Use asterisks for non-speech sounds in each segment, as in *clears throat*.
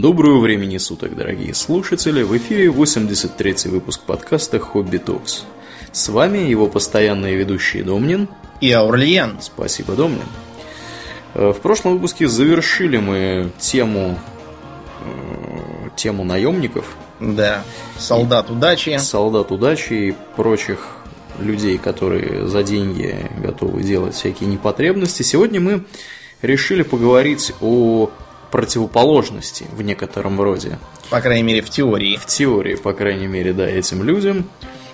Доброго времени суток, дорогие слушатели! В эфире 83-й выпуск подкаста «Хобби Токс». С вами его постоянные ведущие Домнин и Аурлиен. Спасибо, Домнин. Э, в прошлом выпуске завершили мы тему, э, тему наемников. Да, солдат удачи. Солдат удачи и прочих людей, которые за деньги готовы делать всякие непотребности. Сегодня мы решили поговорить о противоположности в некотором роде. По крайней мере, в теории. В теории, по крайней мере, да, этим людям,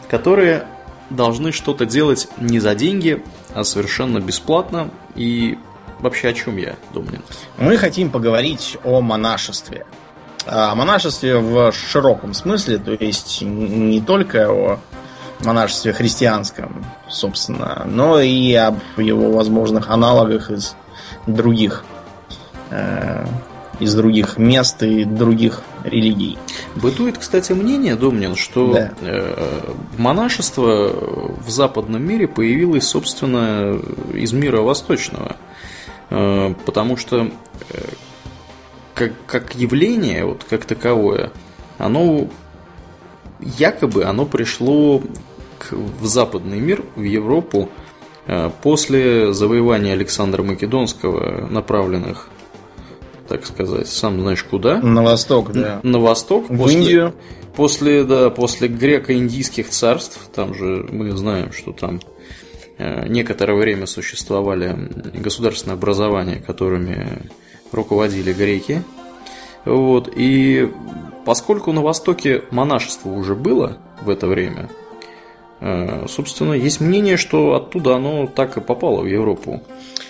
которые должны что-то делать не за деньги, а совершенно бесплатно. И вообще о чем я, думаю? Мы хотим поговорить о монашестве. О монашестве в широком смысле, то есть не только о монашестве христианском, собственно, но и об его возможных аналогах из других э, из других мест и других религий. Бытует, кстати, мнение, Домнин, что да. Э, монашество в западном мире появилось, собственно, из мира восточного. Э, потому что как, как явление, вот как таковое, оно якобы оно пришло к, в западный мир, в Европу, после завоевания Александра Македонского, направленных так сказать, сам знаешь куда. На восток, да. На восток. В после, Индию. После, да, после греко-индийских царств, там же мы знаем, что там э, некоторое время существовали государственные образования, которыми руководили греки. Вот, и поскольку на Востоке монашество уже было в это время, э, собственно, есть мнение, что оттуда оно так и попало в Европу.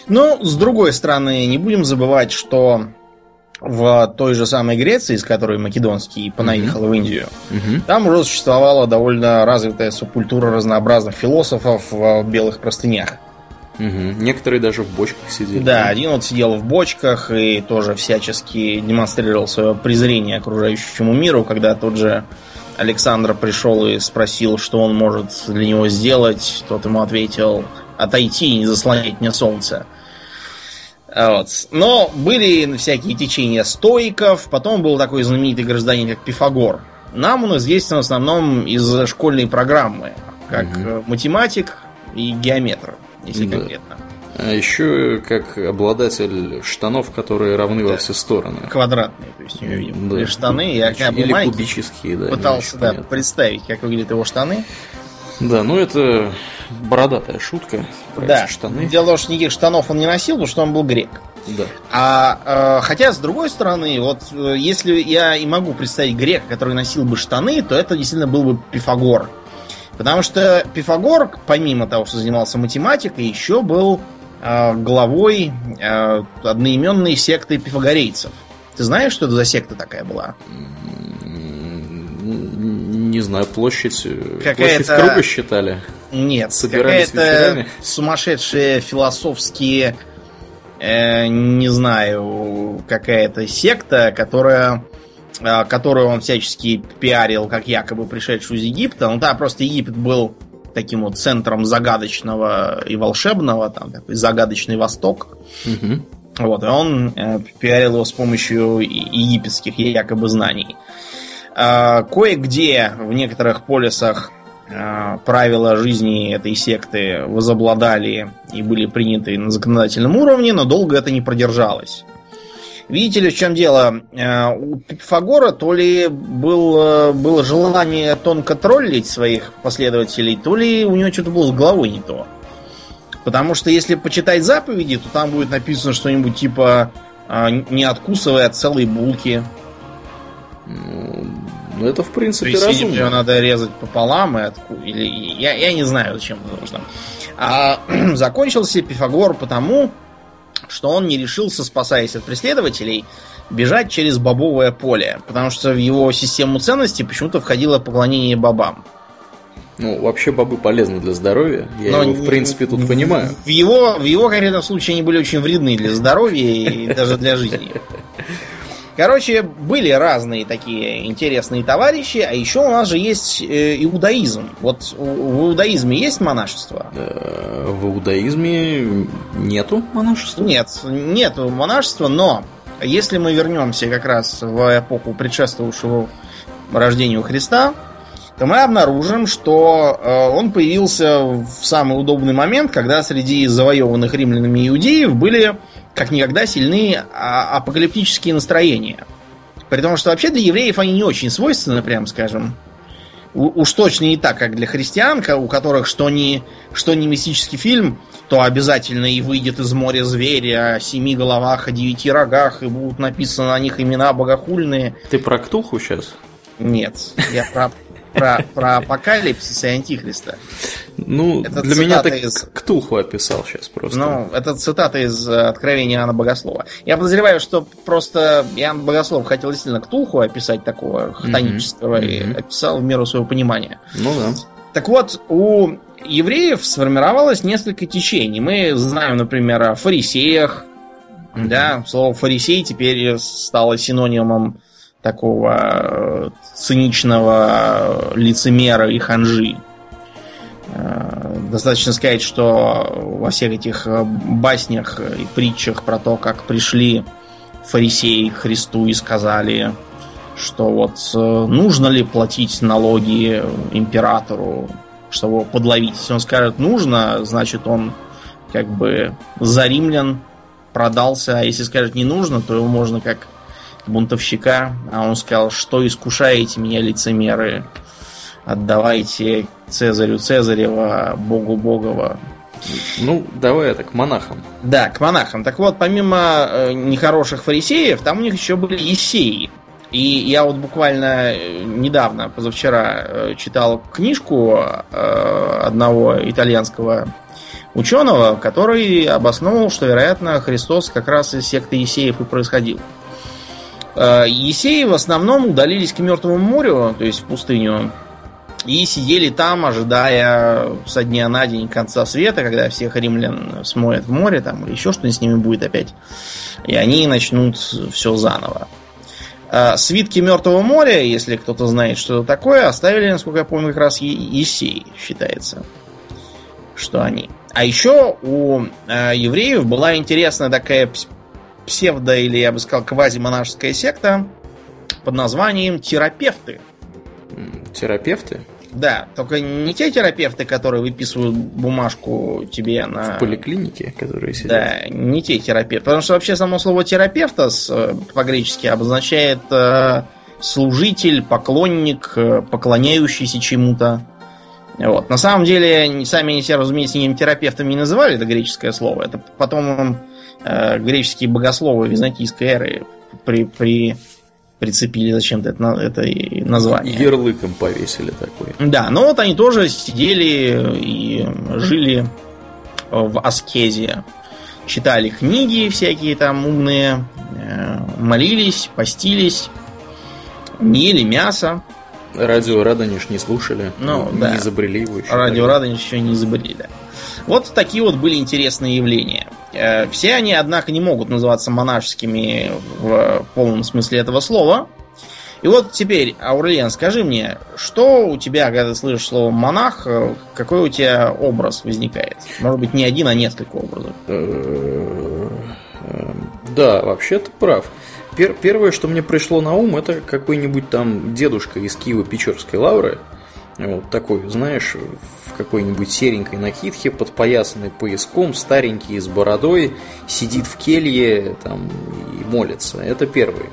Но, с другой стороны, не будем забывать, что в той же самой Греции, из которой Македонский понаехал mm-hmm. в Индию, mm-hmm. там уже существовала довольно развитая субкультура разнообразных философов в белых простынях. Угу. Некоторые даже в бочках сидели. Да, один вот сидел в бочках и тоже всячески демонстрировал свое презрение окружающему миру, когда тот же Александр пришел и спросил, что он может для него сделать. Тот ему ответил, отойти и не заслонять мне солнце. Вот. Но были всякие течения стоиков, потом был такой знаменитый гражданин, как Пифагор. Нам он известен в основном из школьной программы, как угу. математик и геометр, если да. конкретно. А еще как обладатель штанов, которые равны да. во все стороны. Квадратные, то есть у него да. штаны. Я как Или кубические, да. Пытался да, представить, как выглядят его штаны. Да, ну это бородатая шутка да. штаны. Дело в том, что никаких штанов он не носил, потому что он был грек. Да. А, э, хотя, с другой стороны, вот э, если я и могу представить грека, который носил бы штаны, то это действительно был бы Пифагор. Потому что Пифагор, помимо того, что занимался математикой, еще был э, главой э, одноименной секты пифагорейцев. Ты знаешь, что это за секта такая была? Не знаю, площадь, э, площадь круга считали? Нет, какая-то сумасшедшие философские, э, не знаю, какая-то секта, которая э, которую он всячески пиарил, как якобы пришедшую из Египта. Ну да, просто Египет был таким вот центром загадочного и волшебного, там такой загадочный Восток. Угу. Вот, и он э, пиарил его с помощью египетских якобы знаний. Кое-где в некоторых полисах а, правила жизни этой секты возобладали и были приняты на законодательном уровне, но долго это не продержалось. Видите ли, в чем дело? А, у Пифагора то ли был, было желание тонко троллить своих последователей, то ли у него что-то было с головой не то. Потому что если почитать заповеди, то там будет написано что-нибудь типа «не откусывая от целой булки», ну, это в принципе То есть, разумно. Ее надо резать пополам и отку... или я, я не знаю, зачем это нужно. А *clears throat* закончился Пифагор потому, что он не решился, спасаясь от преследователей, бежать через бобовое поле, потому что в его систему ценностей почему-то входило поклонение бобам. Ну, вообще бобы полезны для здоровья. Я Но его, в принципе, тут в, понимаю. В его, в его конкретном случае они были очень вредны для здоровья и даже для жизни. *laughs* Короче, были разные такие интересные товарищи, а еще у нас же есть э, иудаизм. Вот в иудаизме есть монашество? В иудаизме нету монашества? Нет, нету монашества, но если мы вернемся как раз в эпоху предшествовавшего рождению Христа, то мы обнаружим, что э, он появился в самый удобный момент, когда среди завоеванных римлянами иудеев были как никогда сильны а, апокалиптические настроения. При том, что вообще для евреев они не очень свойственны, прям скажем. У, уж точно не так, как для христиан, у которых что не, что не мистический фильм, то обязательно и выйдет из моря зверь о семи головах, о девяти рогах, и будут написаны на них имена богохульные. Ты про Ктуху сейчас? Нет, я про про, про апокалипсис и антихриста. Ну, это для меня ты из... Ктулху описал сейчас просто. Ну, это цитата из э, Откровения Иоанна Богослова. Я подозреваю, что просто Иоанн Богослов хотел действительно Ктулху описать такого хтонического mm-hmm. и описал в меру своего понимания. Ну да. Так вот, у евреев сформировалось несколько течений. Мы знаем, например, о фарисеях. Mm-hmm. Да, слово фарисей теперь стало синонимом такого э, циничного лицемера и ханжи. Э, достаточно сказать, что во всех этих э, баснях и притчах про то, как пришли фарисеи к Христу и сказали, что вот нужно ли платить налоги императору, чтобы его подловить. Если он скажет нужно, значит он как бы за римлян продался, а если скажет не нужно, то его можно как бунтовщика, а он сказал, что искушаете меня, лицемеры, отдавайте Цезарю Цезарева, Богу Богова. Ну, давай это, к монахам. Да, к монахам. Так вот, помимо э, нехороших фарисеев, там у них еще были есеи. И я вот буквально э, недавно, позавчера, э, читал книжку э, одного итальянского ученого, который обосновал, что, вероятно, Христос как раз из секты Есеев и происходил. Э, Есеи в основном удалились к Мертвому морю, то есть в пустыню, и сидели там, ожидая со дня на день конца света, когда всех римлян смоет в море, там, или еще что-нибудь с ними будет опять. И они начнут все заново. Э, свитки Мертвого моря, если кто-то знает, что это такое, оставили, насколько я помню, как раз Есей, считается, что они. А еще у э, евреев была интересная такая псевдо, или я бы сказал, квазимонашеская секта под названием терапевты. Терапевты? Да, только не те терапевты, которые выписывают бумажку тебе на... В поликлинике, которые сидят. Да, не те терапевты. Потому что вообще само слово терапевта э, по-гречески обозначает э, служитель, поклонник, э, поклоняющийся чему-то. Вот. На самом деле, сами они себя, разумеется, никаким терапевтом не называли, это греческое слово. Это потом э, греческие богословы византийской эры при, при, прицепили зачем-то это, это название. Ярлыком повесили такой. Да, но вот они тоже сидели и жили в аскезе. Читали книги всякие там умные, э, молились, постились, не ели мясо. Радио Радонеж не слушали. Ну, не да. изобрели его еще. Радио Радонеж еще не изобрели, да. Вот такие вот были интересные явления. Э, все они, однако, не могут называться монашескими в полном смысле этого слова. И вот теперь, Аурлиен, скажи мне, что у тебя, когда ты слышишь слово монах, э, какой у тебя образ возникает? Может быть, не один, а несколько образов. Э, да, вообще ты прав. Первое, что мне пришло на ум, это какой-нибудь там дедушка из Киева-Печорской лавры, вот такой, знаешь, в какой-нибудь серенькой накидке, подпоясанный пояском, старенький, с бородой, сидит в келье там и молится. Это первый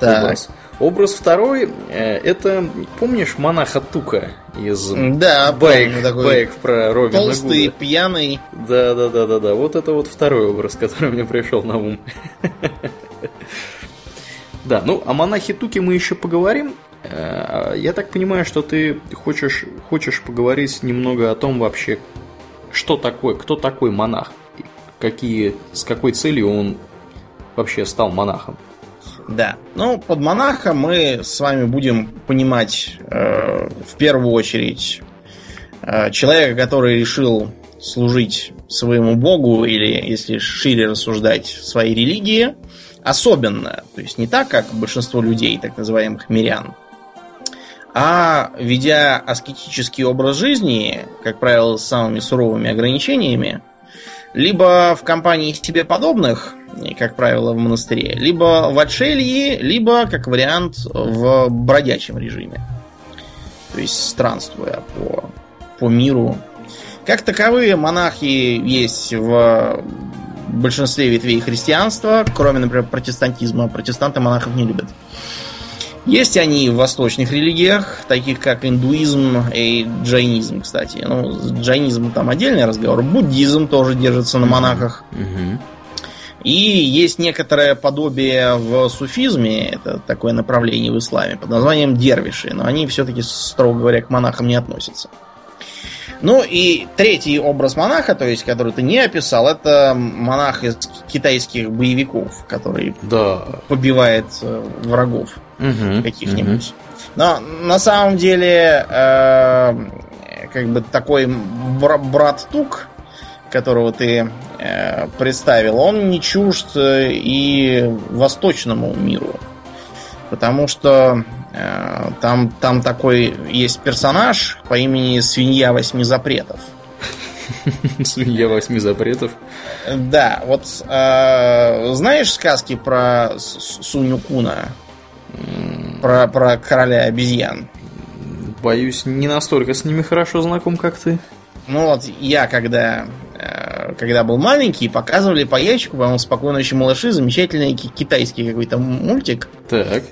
так. образ. Образ второй, э, это, помнишь, монаха Тука из да, баек, такой баек про Робина Толстый, Гуда. пьяный. Да, да, да, да, да. Вот это вот второй образ, *laughs* который мне пришел на ум. *laughs* Да, ну о монахе Туке мы еще поговорим. Э, я так понимаю, что ты хочешь, хочешь поговорить немного о том вообще, что такое, кто такой монах, какие, с какой целью он вообще стал монахом. Да, ну под монахом мы с вами будем понимать э, в первую очередь э, человека, который решил служить своему богу или, если шире рассуждать, своей религии, особенно, то есть не так, как большинство людей, так называемых мирян, а ведя аскетический образ жизни, как правило, с самыми суровыми ограничениями, либо в компании себе подобных, как правило, в монастыре. Либо в отшелье, либо, как вариант, в бродячем режиме. То есть странствуя по, по миру. Как таковые монахи есть в большинстве ветвей христианства, кроме, например, протестантизма. Протестанты монахов не любят. Есть они в восточных религиях, таких как индуизм и джайнизм, кстати. Ну, джайнизм там отдельный разговор. Буддизм тоже держится на монахах. И есть некоторое подобие в суфизме, это такое направление в исламе, под названием дервиши, но они все-таки, строго говоря, к монахам не относятся. Ну и третий образ монаха, то есть, который ты не описал, это монах из китайских боевиков, который да. побивает э, врагов угу, каких-нибудь. Угу. Но на самом деле, э, как бы такой бр- брат Тук, которого ты э, представил, он не чужд и восточному миру. Потому что э, там, там такой есть персонаж по имени Свинья Восьми Запретов. *laughs* Свинья Восьми Запретов? Да, вот э, знаешь сказки про Суню Куна? Про, про короля обезьян? Боюсь, не настолько с ними хорошо знаком, как ты. Ну вот, я когда э, когда был маленький, показывали по ящику, по-моему, «Спокойной ночи, малыши», замечательный китайский какой-то мультик. Так.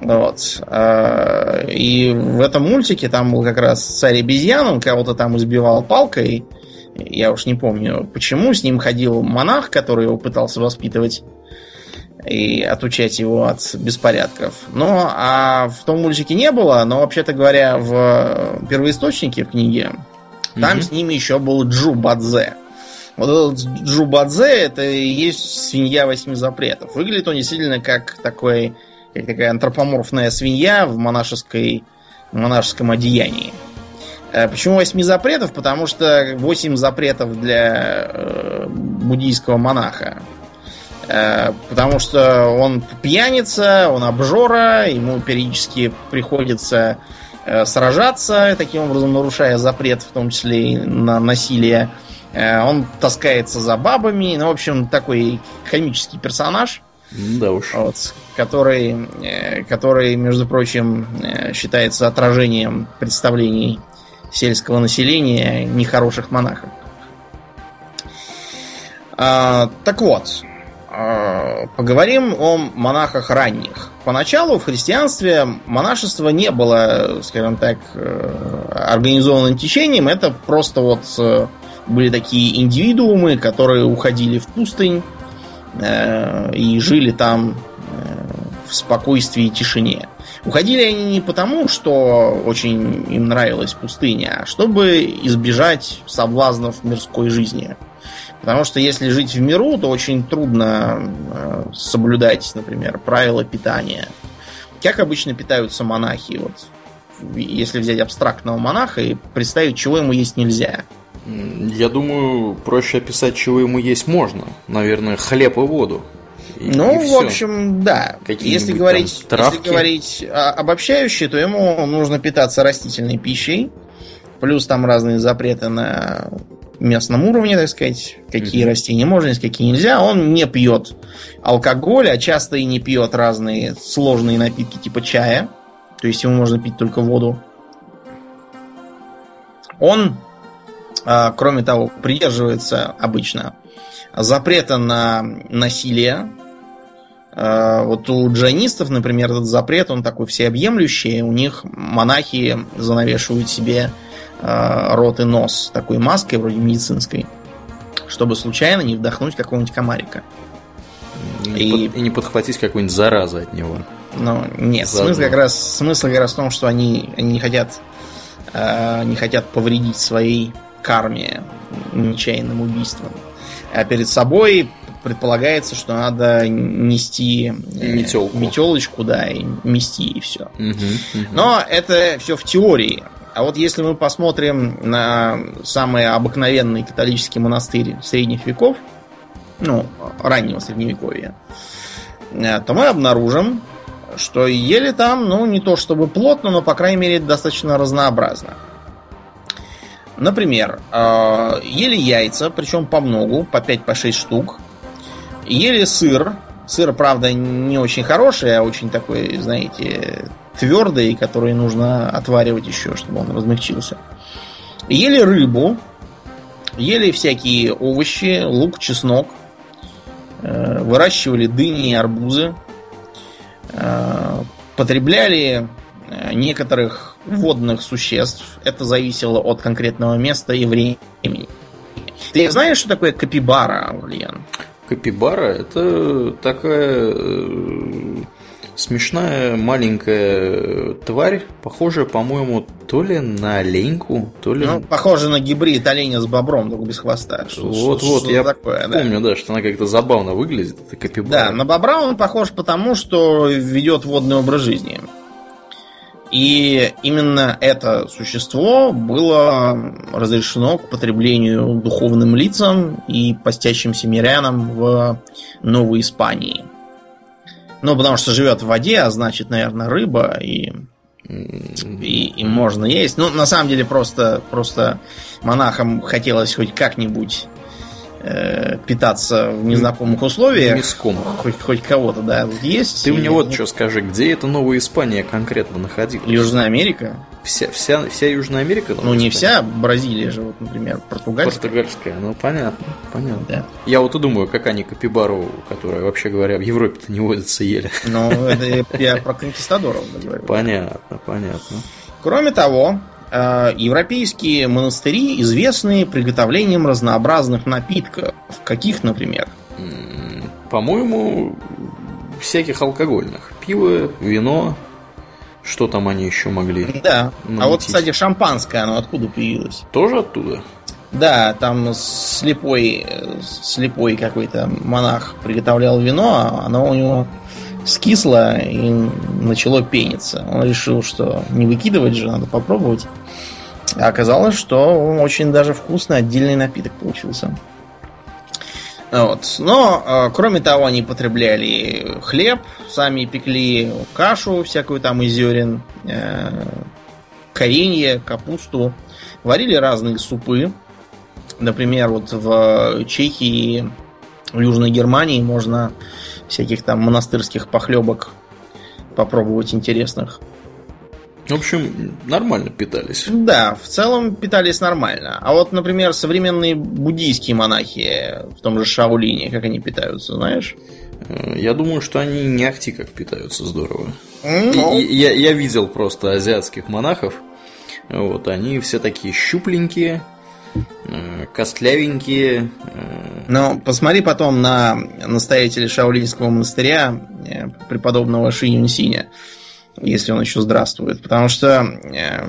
Вот. А, и в этом мультике там был как раз царь обезьян, он кого-то там избивал палкой. Я уж не помню почему. С ним ходил монах, который его пытался воспитывать и отучать его от беспорядков. Ну, а в том мультике не было, но, вообще-то говоря, в первоисточнике в книге, там mm-hmm. с ними еще был Джу Бадзе. Вот этот Джу Бадзе это и есть свинья восьми запретов. Выглядит он действительно как такой как такая антропоморфная свинья в монашеской, монашеском одеянии. Э, почему восьми запретов? Потому что восемь запретов для э, буддийского монаха. Э, потому что он пьяница, он обжора, ему периодически приходится э, сражаться, таким образом нарушая запрет, в том числе и на насилие. Э, он таскается за бабами. Ну, в общем, такой комический персонаж. Да уж. Вот, который, который, между прочим, считается отражением представлений сельского населения нехороших монахов. А, так вот, поговорим о монахах ранних. Поначалу в христианстве монашество не было, скажем так, э, организованным течением. Это просто вот были такие индивидуумы, которые уходили в пустынь Э, и жили там э, в спокойствии и тишине. Уходили они не потому, что очень им нравилась пустыня, а чтобы избежать соблазнов мирской жизни. Потому что если жить в миру, то очень трудно э, соблюдать, например, правила питания. Как обычно питаются монахи? Вот, если взять абстрактного монаха и представить, чего ему есть нельзя – я думаю, проще описать, чего ему есть можно. Наверное, хлеб и воду. И, ну, и в общем, да. Если говорить, если говорить обобщающе, то ему нужно питаться растительной пищей. Плюс там разные запреты на местном уровне, так сказать, какие mm-hmm. растения можно есть, какие нельзя. Он не пьет алкоголь, а часто и не пьет разные сложные напитки типа чая. То есть ему можно пить только воду. Он а, кроме того, придерживается обычно запрета на насилие. А, вот у джайнистов, например, этот запрет, он такой всеобъемлющий. У них монахи занавешивают себе а, рот и нос такой маской, вроде медицинской, чтобы случайно не вдохнуть какого-нибудь комарика. И, и... Под, и не подхватить какую-нибудь заразу от него. Ну, нет, смысл как, раз, смысл как раз в том, что они, они не хотят не хотят повредить своей карме, нечаянным убийством. А перед собой предполагается, что надо нести э, Метелку. метелочку, да, и мести, и все. Угу, угу. Но это все в теории. А вот если мы посмотрим на самый обыкновенный католический монастырь средних веков, ну, раннего средневековья, э, то мы обнаружим, что ели там, ну, не то чтобы плотно, но, по крайней мере, достаточно разнообразно. Например, э, ели яйца, причем по многу, по 5-6 по штук. Ели сыр. Сыр, правда, не очень хороший, а очень такой, знаете, твердый, который нужно отваривать еще, чтобы он размягчился. Ели рыбу. Ели всякие овощи, лук, чеснок. Э, выращивали дыни и арбузы. Э, потребляли э, некоторых водных существ. Это зависело от конкретного места и времени. Ты знаешь, что такое капибара, Ульян? Капибара это такая смешная маленькая тварь, похожая, по-моему, то ли на оленьку, то ли... Ну, похоже на гибрид оленя с бобром, только без хвоста. Вот-вот, я такое, помню, да? да, что она как-то забавно выглядит, это капибара. Да, на бобра он похож потому, что ведет водный образ жизни. И именно это существо было разрешено к потреблению духовным лицам и постящимся мирянам в Новой Испании. Ну, потому что живет в воде, а значит, наверное, рыба и, и, и можно есть. Ну, на самом деле, просто, просто монахам хотелось хоть как-нибудь э, питаться в незнакомых условиях. Миском. Хоть, хоть кого-то, да, есть. Ты мне вот что скажи, где эта Новая Испания конкретно находилась? Южная Америка. Вся, вся, вся Южная Америка? Ну, не вся, Бразилия же, вот, например, португальская. Португальская, ну, понятно, понятно. Да. Я вот и думаю, как они капибару, которая, вообще говоря, в Европе-то не водится, ели. Ну, это я про конкистадоров говорю. Понятно, понятно. Кроме того, европейские монастыри известны приготовлением разнообразных напитков. Каких, например? По-моему, всяких алкогольных. Пиво, вино, что там они еще могли? Да. Намутить? А вот, кстати, шампанское, оно откуда появилось? Тоже оттуда? Да, там слепой, слепой какой-то монах приготовлял вино, а оно у него скисло и начало пениться. Он решил, что не выкидывать же, надо попробовать. А оказалось, что очень даже вкусный отдельный напиток получился. Вот. Но, э, кроме того, они потребляли хлеб, сами пекли кашу всякую там из зерен, э, коренье, капусту, варили разные супы. Например, вот в Чехии, в Южной Германии можно всяких там монастырских похлебок попробовать интересных. В общем, нормально питались. Да, в целом питались нормально. А вот, например, современные буддийские монахи в том же Шаолине, как они питаются, знаешь? Э, я думаю, что они не ахти как питаются здорово. Ну. Я, я видел просто азиатских монахов. Вот, они все такие щупленькие, костлявенькие. Э. Но посмотри потом на настоятеля Шаолинского монастыря преподобного Ши Юнсиня если он еще здравствует. Потому что, э,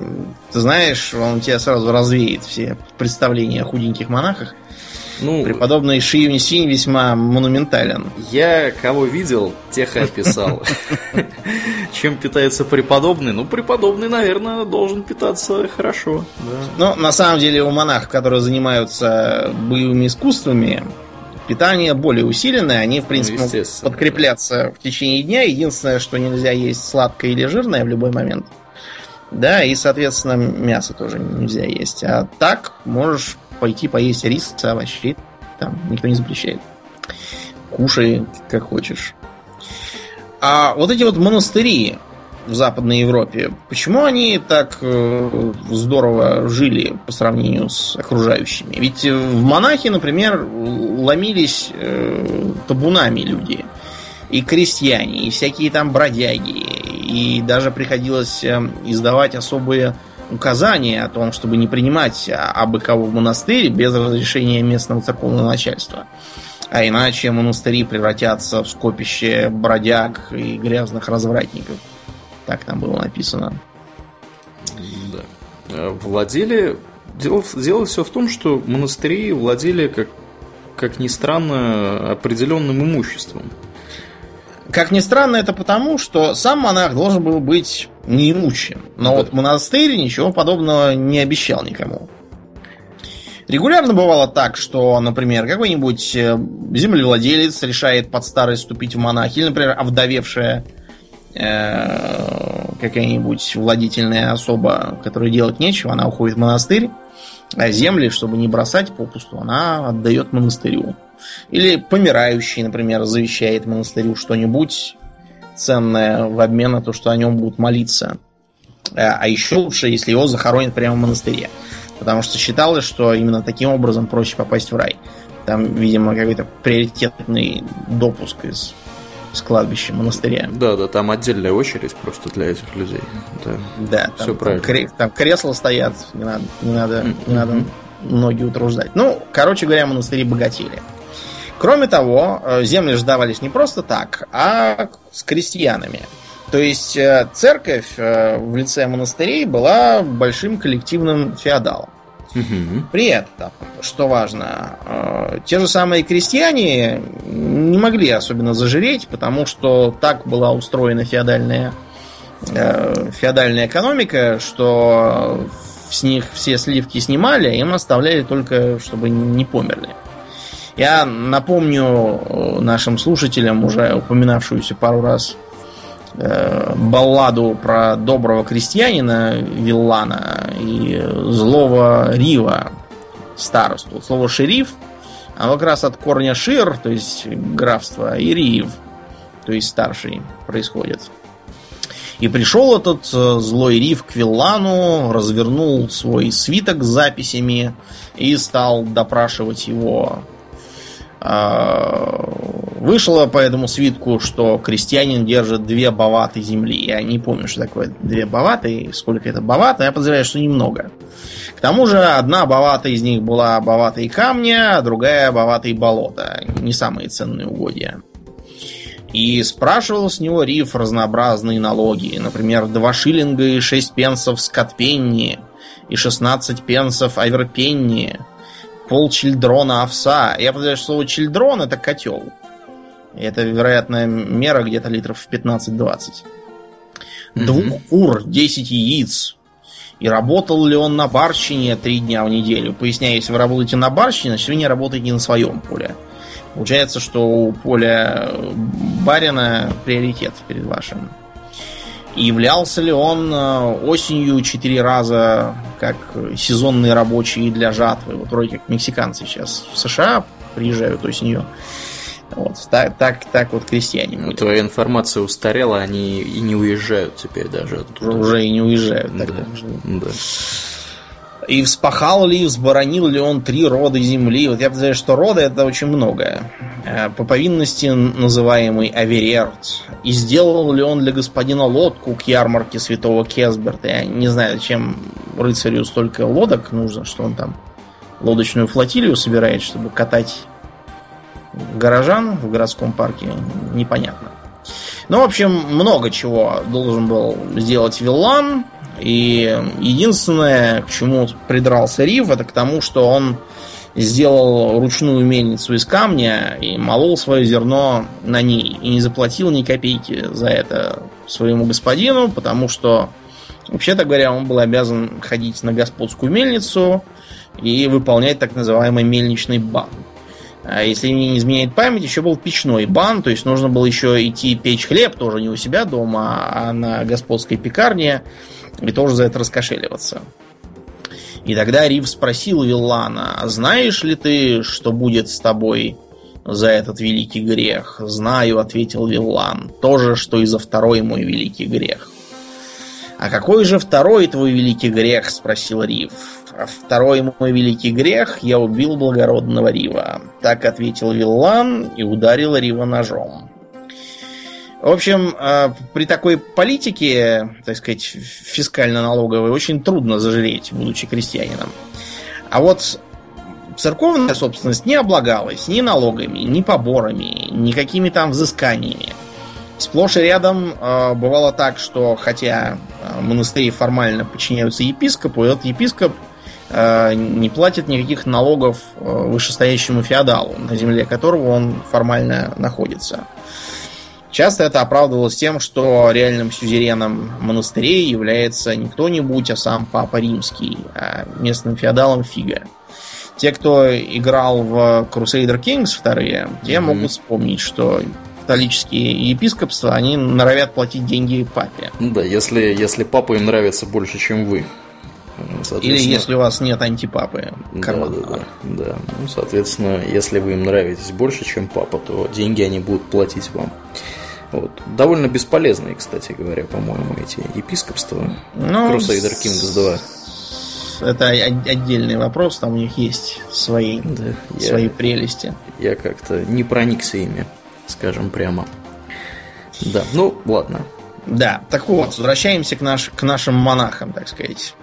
ты знаешь, он тебя сразу развеет все представления о худеньких монахах. Ну, Преподобный Ши Юньсинь весьма монументален. Я кого видел, тех и описал. *laughs* Чем питается преподобный? Ну, преподобный, наверное, должен питаться хорошо. Ну, на самом деле, у монахов, которые занимаются боевыми искусствами, питание более усиленное, они, в принципе, ну, могут подкрепляться в течение дня. Единственное, что нельзя есть сладкое или жирное в любой момент. Да, и, соответственно, мясо тоже нельзя есть. А так можешь пойти поесть рис, овощей. Там никто не запрещает. Кушай, как хочешь. А вот эти вот монастыри, в Западной Европе. Почему они так э, здорово жили по сравнению с окружающими? Ведь в монахи, например, ломились э, табунами люди. И крестьяне, и всякие там бродяги. И даже приходилось э, издавать особые указания о том, чтобы не принимать абы кого в монастырь без разрешения местного церковного начальства. А иначе монастыри превратятся в скопище бродяг и грязных развратников. Так там было написано. Да. А владели... Дело, дело все в том, что монастыри владели, как, как ни странно, определенным имуществом. Как ни странно, это потому, что сам монах должен был быть неимущим. Но да. вот монастырь ничего подобного не обещал никому. Регулярно бывало так, что, например, какой-нибудь э, землевладелец решает под старость вступить в монахи, или, например, овдовевшая Э, какая-нибудь владительная особа, которой делать нечего, она уходит в монастырь, а земли, чтобы не бросать попусту, она отдает монастырю Или помирающий, например, завещает монастырю что-нибудь ценное в обмен на то, что о нем будут молиться. А, а еще лучше, если его захоронят прямо в монастыре. Потому что считалось, что именно таким образом проще попасть в рай. Там, видимо, какой-то приоритетный допуск из, из кладбища монастыря. Да, да, там отдельная очередь просто для этих людей. Да, да там, все правильно. Там, там кресла стоят, не надо, не надо, mm-hmm. не надо ноги утруждать. Ну, короче говоря, монастыри богатели. Кроме того, э, земли сдавались не просто так, а с крестьянами. То есть э, церковь э, в лице монастырей была большим коллективным феодалом. Угу. При этом, что важно, те же самые крестьяне не могли особенно зажиреть, потому что так была устроена феодальная, феодальная экономика, что с них все сливки снимали, им оставляли только, чтобы не померли. Я напомню э, нашим слушателям, уже упоминавшуюся пару раз, э, балладу про доброго крестьянина Виллана и злого Рива, старосту. Слово шериф, оно как раз от корня шир, то есть графство, и Рив, то есть старший, происходит. И пришел этот э, злой Рив к Виллану, развернул свой свиток с записями и стал допрашивать его. А, вышло по этому свитку, что крестьянин держит две баваты земли. Я не помню, что такое две баваты и сколько это бавата. Я подозреваю, что немного. К тому же, одна бавата из них была баватой камня, а другая баватой болота. Не самые ценные угодья. И спрашивал с него Риф разнообразные налоги. Например, 2 шиллинга и 6 пенсов скотпенни, и 16 пенсов аверпенни, пол чильдрона овса. Я подозреваю, что слово чильдрон это котел. И это, вероятная мера где-то литров в 15-20. Mm-hmm. Двух кур, 10 яиц. И работал ли он на барщине три дня в неделю? Поясняю, если вы работаете на барщине, значит вы не работаете не на своем поле. Получается, что у поля барина приоритет перед вашим. Являлся ли он э, осенью четыре раза как сезонный рабочий для жатвы? Вот вроде как мексиканцы сейчас в США приезжают осенью. Вот, так, так, так вот крестьяне. Были. Твоя информация устарела, они и не уезжают теперь даже оттуда. Уже и не уезжают. Да. да. И вспахал ли, взборонил ли он три рода земли. Вот я подозреваю, что рода это очень многое. Э, по повинности называемый Аверерт. И сделал ли он для господина лодку к ярмарке святого Кесберта. Я не знаю, зачем рыцарю столько лодок нужно, что он там лодочную флотилию собирает, чтобы катать горожан в городском парке. Непонятно. Ну, в общем, много чего должен был сделать Виллан. И единственное, к чему придрался Рив, это к тому, что он сделал ручную мельницу из камня и молол свое зерно на ней. И не заплатил ни копейки за это своему господину, потому что, вообще-то говоря, он был обязан ходить на господскую мельницу и выполнять так называемый мельничный бан. А если не изменяет память, еще был печной бан, то есть нужно было еще идти печь хлеб, тоже не у себя дома, а на господской пекарне, и тоже за это раскошеливаться. И тогда Рив спросил Виллана, знаешь ли ты, что будет с тобой за этот великий грех? Знаю, ответил Виллан, то же, что и за второй мой великий грех. А какой же второй твой великий грех? Спросил Рив. А второй мой великий грех, я убил благородного Рива. Так ответил Виллан и ударил Рива ножом. В общем, э, при такой политике, так сказать, фискально-налоговой, очень трудно зажреть, будучи крестьянином. А вот церковная собственность не облагалась ни налогами, ни поборами, никакими там взысканиями. Сплошь и рядом э, бывало так, что хотя э, монастыри формально подчиняются епископу, этот епископ не платит никаких налогов вышестоящему феодалу, на земле которого он формально находится. Часто это оправдывалось тем, что реальным сюзереном монастырей является не кто-нибудь, а сам Папа Римский, а местным феодалом Фига. Те, кто играл в Crusader Kings вторые, те mm-hmm. могут вспомнить, что католические епископства, они норовят платить деньги папе. Ну да, если, если папа им нравится больше, чем вы. Или если у вас нет антипапы. Да, да, да, да. Ну, соответственно, если вы им нравитесь больше, чем папа, то деньги они будут платить вам. Вот. Довольно бесполезные, кстати говоря, по-моему, эти епископства. Ну, Crusader Kings 2. Это отдельный вопрос, там у них есть свои, да, свои я, прелести. Я как-то не проникся ими, скажем прямо. Да, ну ладно. Да, так вот, возвращаемся к, наш, к нашим монахам, так сказать.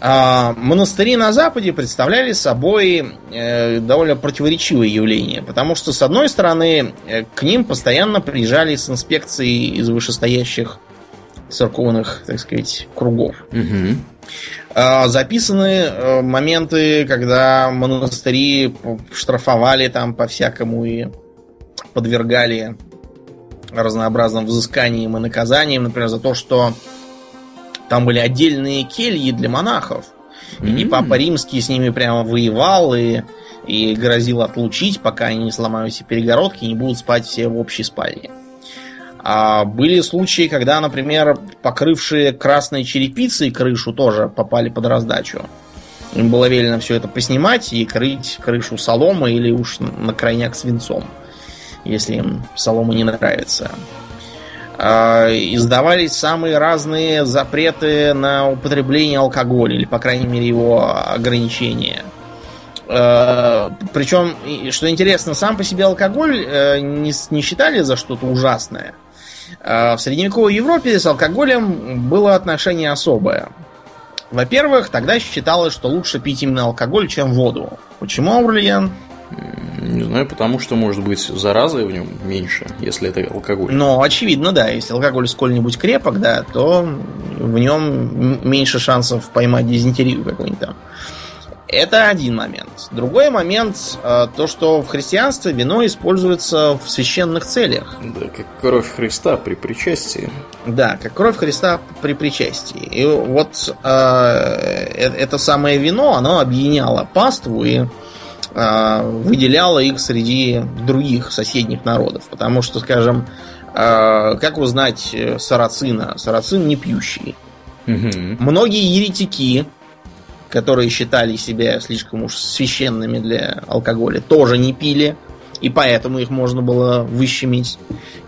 А, монастыри на Западе представляли собой э, довольно противоречивое явление, потому что, с одной стороны, э, к ним постоянно приезжали с инспекцией из вышестоящих церковных, так сказать, кругов. Угу. Записаны э, моменты, когда монастыри штрафовали там по-всякому и подвергали разнообразным взысканиям и наказаниям, например, за то, что там были отдельные кельи для монахов. Mm-hmm. И папа римский с ними прямо воевал и, и грозил отлучить, пока они не сломают все перегородки и не будут спать все в общей спальне. А были случаи, когда, например, покрывшие красной черепицей крышу тоже попали под раздачу. Им было велено все это поснимать и крыть крышу соломой или уж на крайняк свинцом, если им солома не нравится. А, издавались самые разные запреты на употребление алкоголя, или, по крайней мере, его ограничения. А, Причем, что интересно, сам по себе алкоголь э, не, считали за что-то ужасное. А, в средневековой Европе с алкоголем было отношение особое. Во-первых, тогда считалось, что лучше пить именно алкоголь, чем воду. Почему, Аурлиен? Не знаю, потому что, может быть, заразы в нем меньше, если это алкоголь. Ну, очевидно, да. Если алкоголь сколь-нибудь крепок, да, то в нем меньше шансов поймать дизентерию какую-нибудь там. Это один момент. Другой момент, э, то, что в христианстве вино используется в священных целях. Да, как кровь Христа при причастии. Да, как кровь Христа при причастии. И вот э, э это самое вино, оно объединяло паству и а, выделяла их среди других соседних народов. Потому что, скажем, а, как узнать э, сарацина? Сарацин не пьющий. Угу. Многие еретики, которые считали себя слишком уж священными для алкоголя, тоже не пили, и поэтому их можно было выщемить.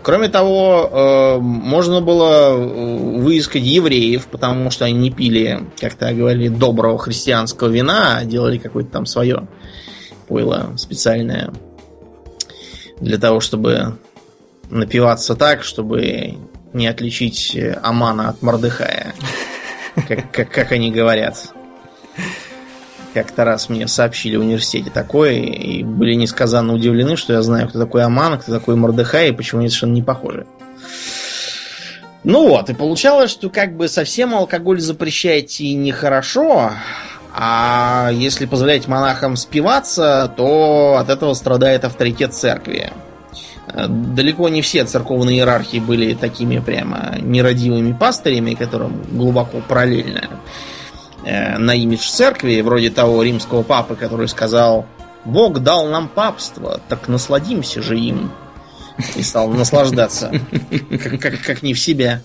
Кроме того, э, можно было э, выискать евреев, потому что они не пили, как-то говорили, доброго христианского вина, а делали какое-то там свое пойло специальное для того, чтобы напиваться так, чтобы не отличить Амана от Мордыхая. Как, как, как они говорят. Как-то раз мне сообщили в университете такое, и были несказанно удивлены, что я знаю, кто такой Аман, кто такой Мордыхай, и почему они совершенно не похожи. Ну вот, и получалось, что как бы совсем алкоголь запрещать и нехорошо, а если позволять монахам спиваться, то от этого страдает авторитет церкви. Далеко не все церковные иерархи были такими прямо нерадивыми пастырями, которым глубоко параллельно э, на имидж церкви, вроде того римского папы, который сказал «Бог дал нам папство, так насладимся же им». И стал наслаждаться, *laughs* как, как, как не в себя.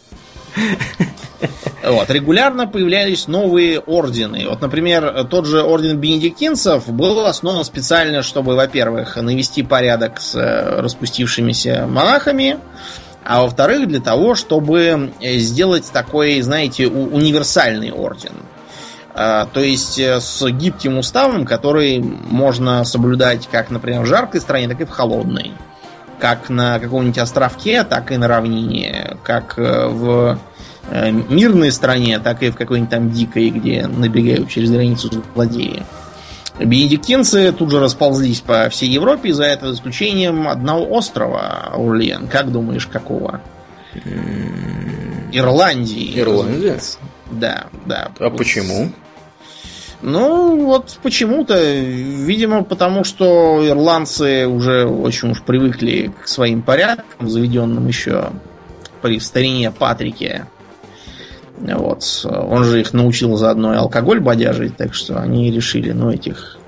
Вот, регулярно появлялись новые ордены. Вот, например, тот же орден бенедиктинцев был основан специально, чтобы, во-первых, навести порядок с э, распустившимися монахами, а во-вторых, для того, чтобы сделать такой, знаете, универсальный орден. А, то есть э, с гибким уставом, который можно соблюдать как, например, в жаркой стране, так и в холодной. Как на каком-нибудь островке, так и на равнине. Как э, в Э, мирной стране, так и в какой-нибудь там дикой, где набегают через границу злодеи. Бенедиктинцы тут же расползлись по всей Европе, за это исключением одного острова, Аурлиен. Как думаешь, какого? Ирландии. Ирландия? Да, да. А вот. почему? Ну, вот почему-то, видимо, потому что ирландцы уже очень уж привыкли к своим порядкам, заведенным еще при старине Патрике. Вот. Он же их научил заодно и алкоголь бодяжить, так что они решили, ну, этих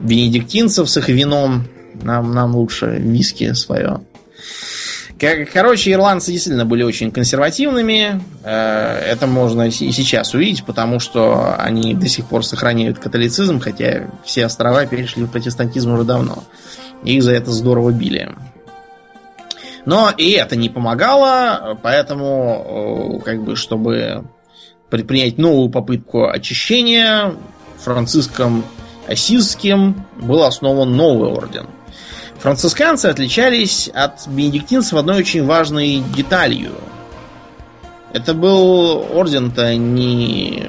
бенедиктинцев с их вином, нам, нам лучше виски свое. Короче, ирландцы действительно были очень консервативными. Э, это можно и сейчас увидеть, потому что они до сих пор сохраняют католицизм, хотя все острова перешли в протестантизм уже давно. Их за это здорово били. Но и это не помогало, поэтому, э, как бы, чтобы предпринять новую попытку очищения, Франциском Осизским был основан новый орден – Францисканцы отличались от бенедиктинцев одной очень важной деталью. Это был орден-то не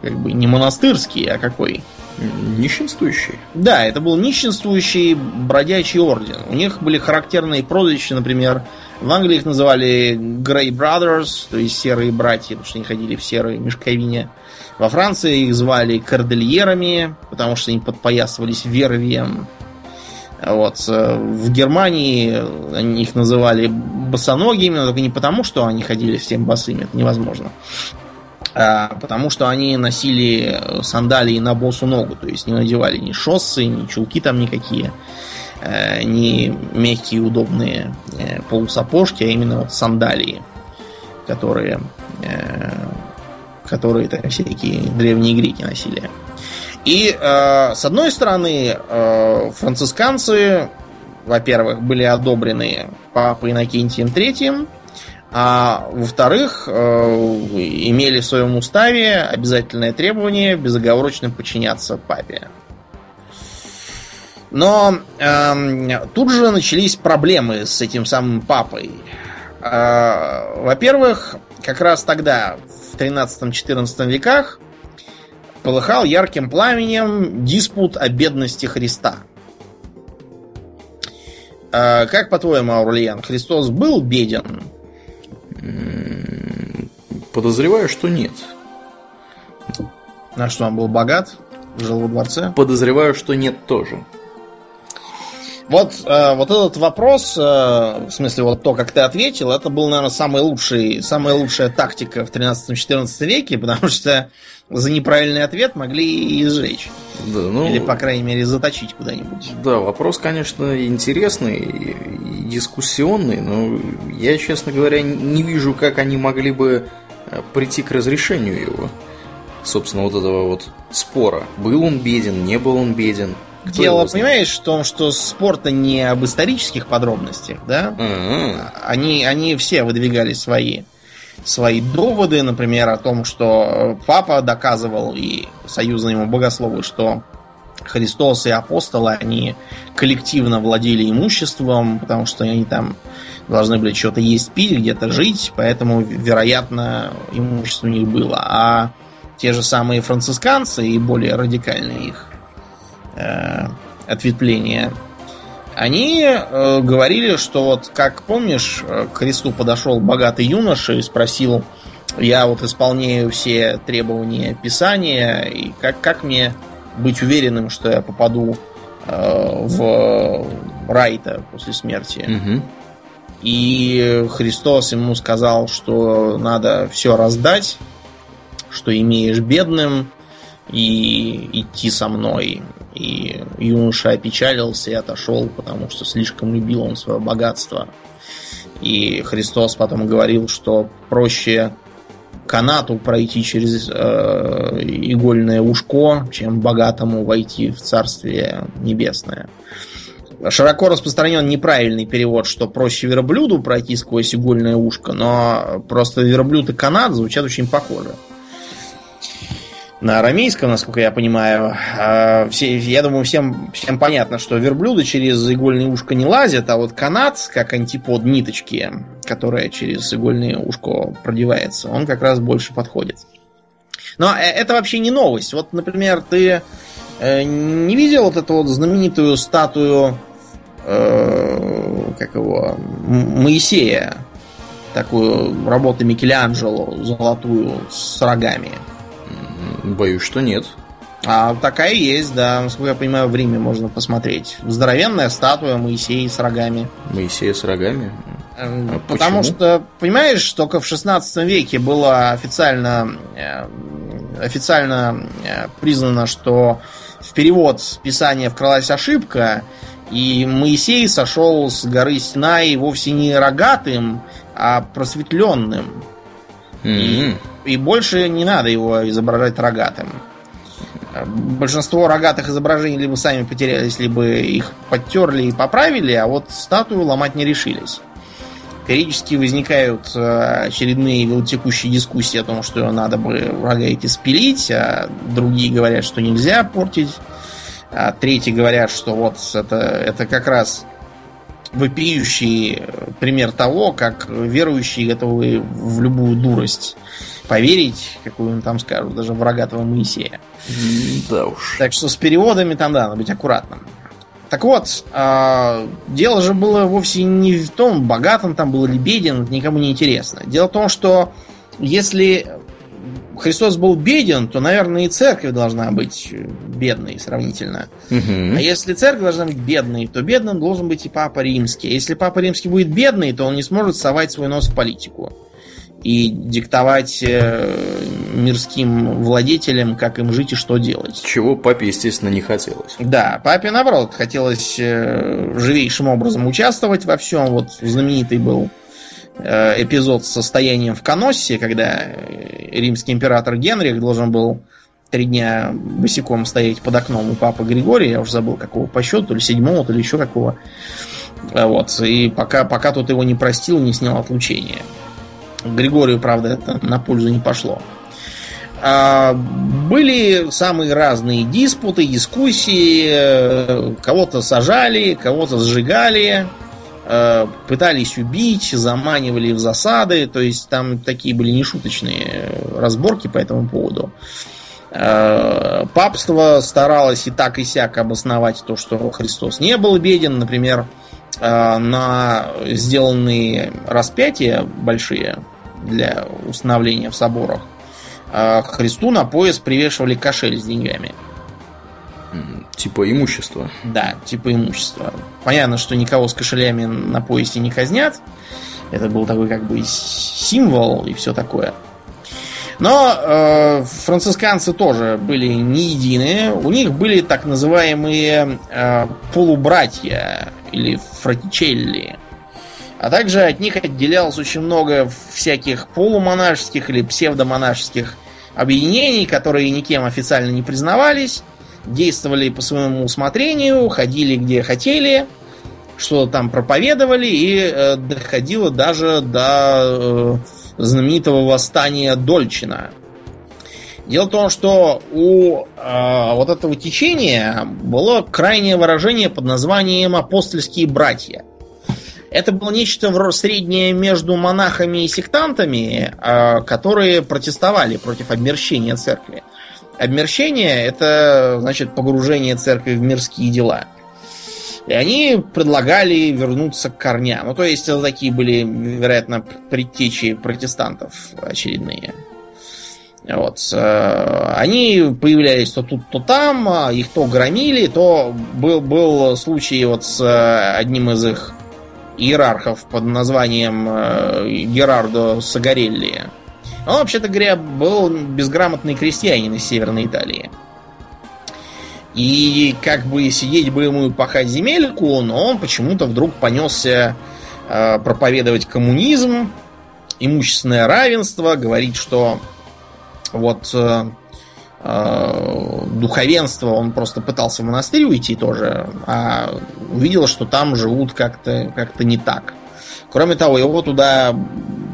как бы не монастырский, а какой? Нищенствующий. Да, это был нищенствующий бродячий орден. У них были характерные прозвища, например, в Англии их называли Grey Brothers, то есть серые братья, потому что они ходили в серой мешковине. Во Франции их звали кордельерами, потому что они подпоясывались вервием. Вот. Э, в Германии они их называли босоногими, но только не потому, что они ходили всем босыми, это невозможно. А потому что они носили сандалии на босу ногу, то есть не надевали ни шоссы, ни чулки там никакие, э, ни мягкие удобные э, полусапожки, а именно вот сандалии, которые, которые там всякие древние греки носили. И э, с одной стороны, э, францисканцы, во-первых, были одобрены папой Иннокентием III, а во-вторых, э, имели в своем уставе обязательное требование безоговорочно подчиняться папе. Но э, тут же начались проблемы с этим самым папой. Э, во-первых, как раз тогда, в 13-14 веках, полыхал ярким пламенем диспут о бедности Христа. А как по-твоему, Аурлиен, Христос был беден? Подозреваю, что нет. На что он был богат? Жил во дворце? Подозреваю, что нет тоже. Вот, э, вот этот вопрос, э, в смысле, вот то, как ты ответил, это был, наверное, самый лучший, самая лучшая тактика в 13-14 веке, *laughs* потому что за неправильный ответ могли и изжечь. Да, ну, Или, по крайней мере, заточить куда-нибудь. Да, вопрос, конечно, интересный и дискуссионный, но я, честно говоря, не вижу, как они могли бы э, прийти к разрешению его. Собственно, вот этого вот спора. Был он беден, не был он беден. Кто Дело, понимаешь, в том, что спорта не об исторических подробностях, да? Mm-hmm. Они, они все выдвигали свои, свои доводы, например, о том, что папа доказывал и союзному богослову, что Христос и апостолы, они коллективно владели имуществом, потому что они там должны были что-то есть, пить, где-то жить, поэтому, вероятно, имущество у них было. А те же самые францисканцы и более радикальные их э, ответвления, они э, говорили, что вот, как помнишь, э, к Христу подошел богатый юноша и спросил, я вот исполняю все требования Писания, и как, как мне быть уверенным, что я попаду э, в рай-то после смерти? Угу. И Христос ему сказал, что надо все раздать, что имеешь бедным, и идти со мной. И юноша опечалился и отошел, потому что слишком любил он свое богатство. И Христос потом говорил, что проще канату пройти через э, игольное ушко, чем богатому войти в Царствие Небесное. Широко распространен неправильный перевод, что проще верблюду пройти сквозь игольное ушко, но просто верблюд и канат звучат очень похоже на арамейском, насколько я понимаю. А, все, я думаю, всем, всем понятно, что верблюды через игольное ушко не лазят, а вот канат, как антипод ниточки, которая через игольное ушко продевается, он как раз больше подходит. Но э, это вообще не новость. Вот, например, ты э, не видел вот эту вот знаменитую статую э, как его Моисея, такую работу Микеланджело, золотую с рогами. Боюсь, что нет. А такая есть, да. Насколько я понимаю, в Риме можно посмотреть. Здоровенная статуя Моисея с рогами. Моисея с рогами? Эм, а Потому почему? что, понимаешь, только в 16 веке было официально, э, официально э, признано, что в перевод Писания вкралась ошибка, И Моисей сошел с горы Синай вовсе не рогатым, а просветленным. Mm-hmm. И, и больше не надо его изображать рогатым. Большинство рогатых изображений либо сами потерялись, либо их подтерли и поправили, а вот статую ломать не решились. Периодически возникают э, очередные велотекущие дискуссии о том, что надо бы врага эти спилить, а другие говорят, что нельзя портить, а третьи говорят, что вот это, это как раз вопиющий пример того, как верующие готовы в любую дурость поверить, какую им там скажут, даже врагатого Моисея. Да уж. Так что с переводами там, да, надо быть аккуратным. Так вот, э, дело же было вовсе не в том, богат он там был или беден, это никому не интересно. Дело в том, что если Христос был беден, то, наверное, и церковь должна быть бедной сравнительно. Угу. А если церковь должна быть бедной, то бедным должен быть и Папа Римский. А если Папа Римский будет бедный, то он не сможет совать свой нос в политику и диктовать э, мирским владетелям, как им жить и что делать. Чего папе, естественно, не хотелось. Да, папе, наоборот, хотелось э, живейшим образом участвовать во всем. Вот знаменитый был э, эпизод с состоянием в Коноссе, когда римский император Генрих должен был три дня босиком стоять под окном у папы Григория, я уже забыл какого по счету, то ли седьмого, то ли еще какого. Вот. И пока, пока тот его не простил, не снял отлучение. Григорию, правда, это на пользу не пошло. А, были самые разные диспуты, дискуссии. Кого-то сажали, кого-то сжигали, э, пытались убить, заманивали в засады. То есть там такие были нешуточные разборки по этому поводу. Э, папство старалось и так и сяк обосновать то, что Христос не был беден. Например, на сделанные распятия большие для установления в соборах, а Христу на пояс привешивали кошель с деньгами. Типа имущества. Да, типа имущества. Понятно, что никого с кошелями на поясе не казнят. Это был такой как бы символ и все такое. Но э, францисканцы тоже были не единые. У них были так называемые э, полубратья или фратичелли. А также от них отделялось очень много всяких полумонашеских или псевдомонашеских объединений, которые никем официально не признавались, действовали по своему усмотрению, ходили где хотели, что там проповедовали и э, доходило даже до э, знаменитого восстания Дольчина. Дело в том, что у э, вот этого течения было крайнее выражение под названием апостольские братья – это было нечто среднее между монахами и сектантами, а, которые протестовали против обмерщения церкви. Обмерщение – это, значит, погружение церкви в мирские дела. И они предлагали вернуться к корням. Ну, то есть, это такие были, вероятно, предтечи протестантов очередные. Вот. Э, они появлялись то тут, то там, а их то громили, то был, был случай вот с э, одним из их иерархов под названием э, Герардо Сагарелли. Он, вообще-то говоря, был безграмотный крестьянин из Северной Италии. И как бы сидеть бы ему и пахать земельку, но он почему-то вдруг понесся проповедовать коммунизм, имущественное равенство, говорить, что вот э, э, духовенство, он просто пытался в монастырь уйти тоже, а увидел, что там живут как-то как не так. Кроме того, его туда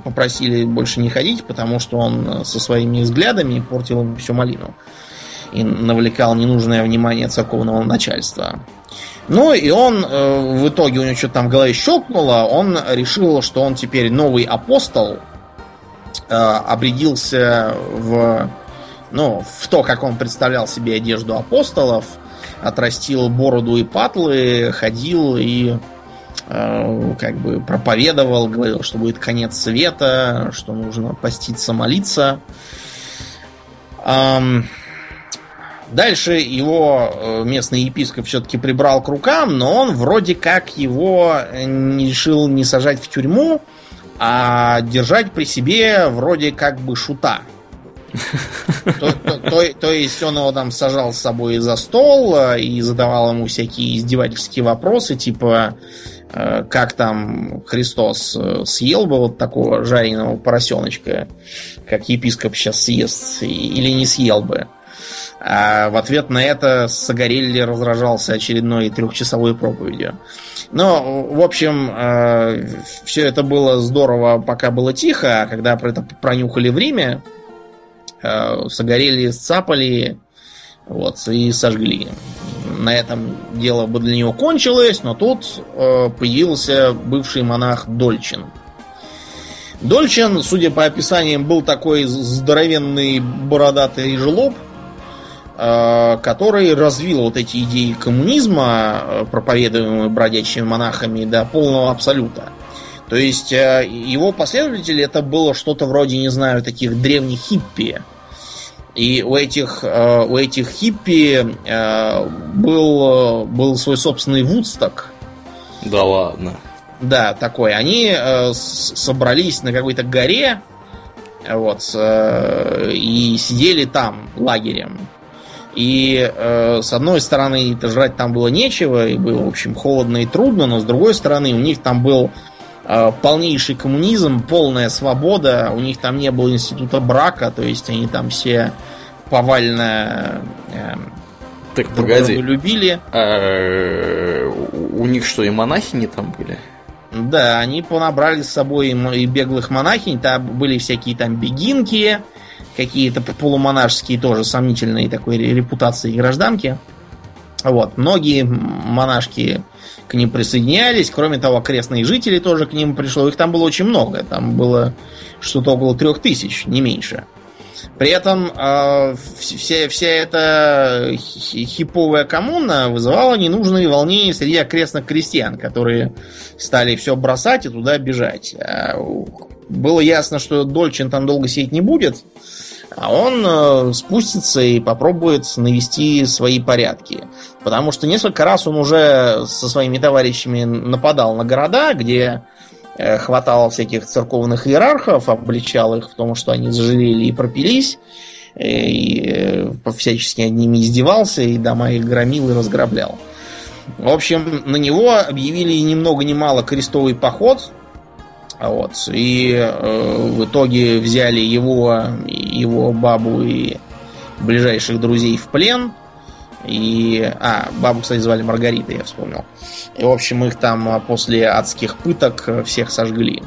попросили больше не ходить, потому что он со своими взглядами портил всю малину и навлекал ненужное внимание церковного начальства. Ну и он э, в итоге у него что-то там в голове щелкнуло, он решил, что он теперь новый апостол, обрядился в ну, в то, как он представлял себе одежду апостолов, отрастил бороду и патлы, ходил и э, как бы проповедовал, говорил, что будет конец света, что нужно поститься, молиться. Эм, дальше его э, местный епископ все-таки прибрал к рукам, но он вроде как его не решил не сажать в тюрьму, а держать при себе вроде как бы шута. То, то, то, то есть он его там сажал с собой за стол э, и задавал ему всякие издевательские вопросы, типа э, как там Христос э, съел бы вот такого жареного поросеночка, как епископ сейчас съест, или не съел бы. А в ответ на это Сагарелли разражался очередной трехчасовой проповедью. Но, в общем, э, все это было здорово, пока было тихо, а когда про это пронюхали в Риме, э, Сагарелли сцапали вот, и сожгли. На этом дело бы для него кончилось, но тут э, появился бывший монах Дольчин. Дольчин, судя по описаниям, был такой здоровенный бородатый жлоб – который развил вот эти идеи коммунизма, э, проповедуемые бродячими монахами, до полного абсолюта. То есть э, его последователи это было что-то вроде, не знаю, таких древних хиппи. И у этих, у этих хиппи был, был свой собственный вудсток. Да ладно. Да, такой. Они собрались на какой-то горе, вот, и сидели там лагерем. И э, с одной стороны, жрать там было нечего, и было, в общем, холодно и трудно, но с другой стороны, у них там был э, полнейший коммунизм, полная свобода, у них там не было института брака, то есть они там все повально э, так, друг погоди. любили. А, у них что, и монахини там были? Да, они понабрали с собой и беглых монахинь, там были всякие там бегинки, какие-то полумонашеские тоже сомнительные такой репутации гражданки. Вот. Многие монашки к ним присоединялись. Кроме того, окрестные жители тоже к ним пришло. Их там было очень много. Там было что-то около трех тысяч, не меньше. При этом э, вся, вся эта хиповая коммуна вызывала ненужные волнения среди окрестных крестьян, которые стали все бросать и туда бежать. А было ясно, что Дольчин там долго сидеть не будет а он э, спустится и попробует навести свои порядки. Потому что несколько раз он уже со своими товарищами нападал на города, где э, хватало всяких церковных иерархов, обличал их в том, что они зажалели и пропились, э, и всячески над ними издевался, и дома их громил и разграблял. В общем, на него объявили ни много ни мало крестовый поход, вот. И э, в итоге взяли его, его бабу и ближайших друзей в плен. И. А, бабу, кстати, звали Маргарита, я вспомнил. И, в общем, их там а, после адских пыток всех сожгли.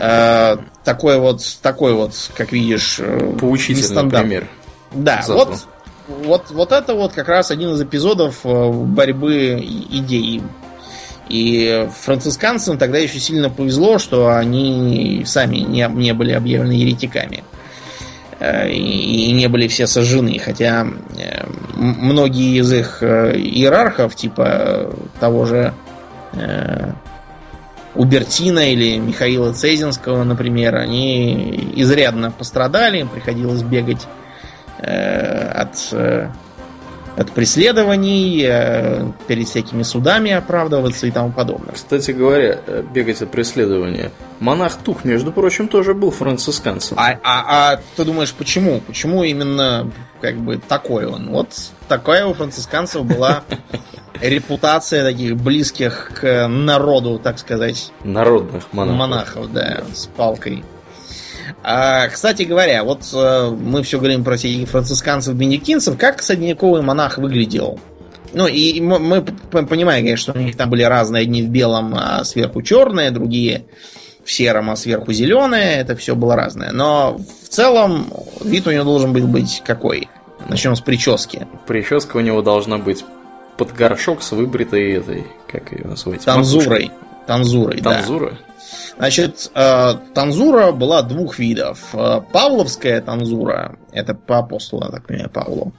Э, такой вот, такой вот, как видишь, э, Поучительный пример. Да, вот, вот, вот это вот как раз один из эпизодов э, борьбы идей и францисканцам тогда еще сильно повезло, что они сами не, не были объявлены еретиками. Э, и не были все сожжены. Хотя э, многие из их э, иерархов, типа того же Убертина или Михаила Цезинского, например, они изрядно пострадали, им приходилось бегать от от преследований, э, перед всякими судами оправдываться и тому подобное. Кстати говоря, э, бегать от преследования. Монах Тух, между прочим, тоже был францисканцем. А, а, а ты думаешь, почему? Почему именно как бы такой он? Вот такая у францисканцев была *laughs* репутация таких близких к народу, так сказать. Народных монахов. Монахов, да, с палкой. А, кстати говоря, вот а, мы все говорим про этих францисканцев-бенедиктинцев. Как средневековый монах выглядел? Ну, и мы, понимаем, конечно, что у них там были разные, одни в белом, а сверху черные, другие в сером, а сверху зеленые. Это все было разное. Но в целом вид у него должен был быть какой? Начнем с прически. Прическа у него должна быть под горшок с выбритой этой, как ее назвать? Танзурой. Танзурой, Танзура? Да. Значит, э, танзура была двух видов. Э, павловская танзура, это по апостолу, я так понимаю, Павлу,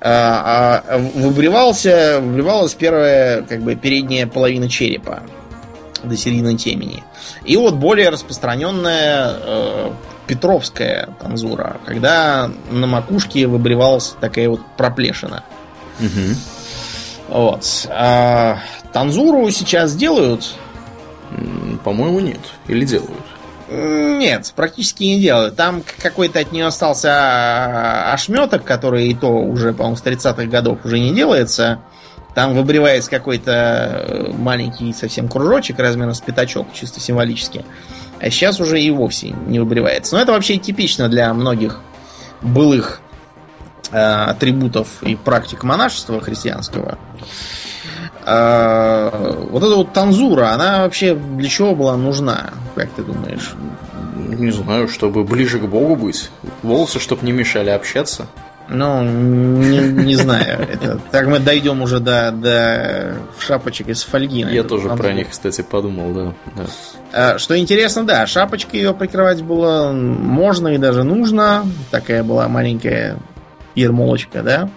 э, а выбривался, выбривалась первая, как бы, передняя половина черепа до середины темени. И вот более распространенная Петровская танзура, когда на макушке выбривалась такая вот проплешина. Угу. Вот. А танзуру сейчас делают по-моему, нет. Или делают? Нет, практически не делают. Там какой-то от нее остался а, ошметок, который и то уже, по-моему, с 30-х годов уже не делается. Там выбривается какой-то э, маленький совсем кружочек размером с пятачок, чисто символически. А сейчас уже и вовсе не выбривается. Но это вообще типично для многих былых э, атрибутов и практик монашества христианского. Э, вот эта вот танзура, она вообще для чего была нужна, как ты думаешь? Не знаю, чтобы ближе к Богу быть. Волосы, чтобы не мешали общаться. Ну, не, не знаю. Это, так мы дойдем уже до, до шапочек из фольги. Я тоже про них, кстати, подумал, да. да. А, что интересно, да, шапочкой ее прикрывать было можно и даже нужно. Такая была маленькая ермолочка, да.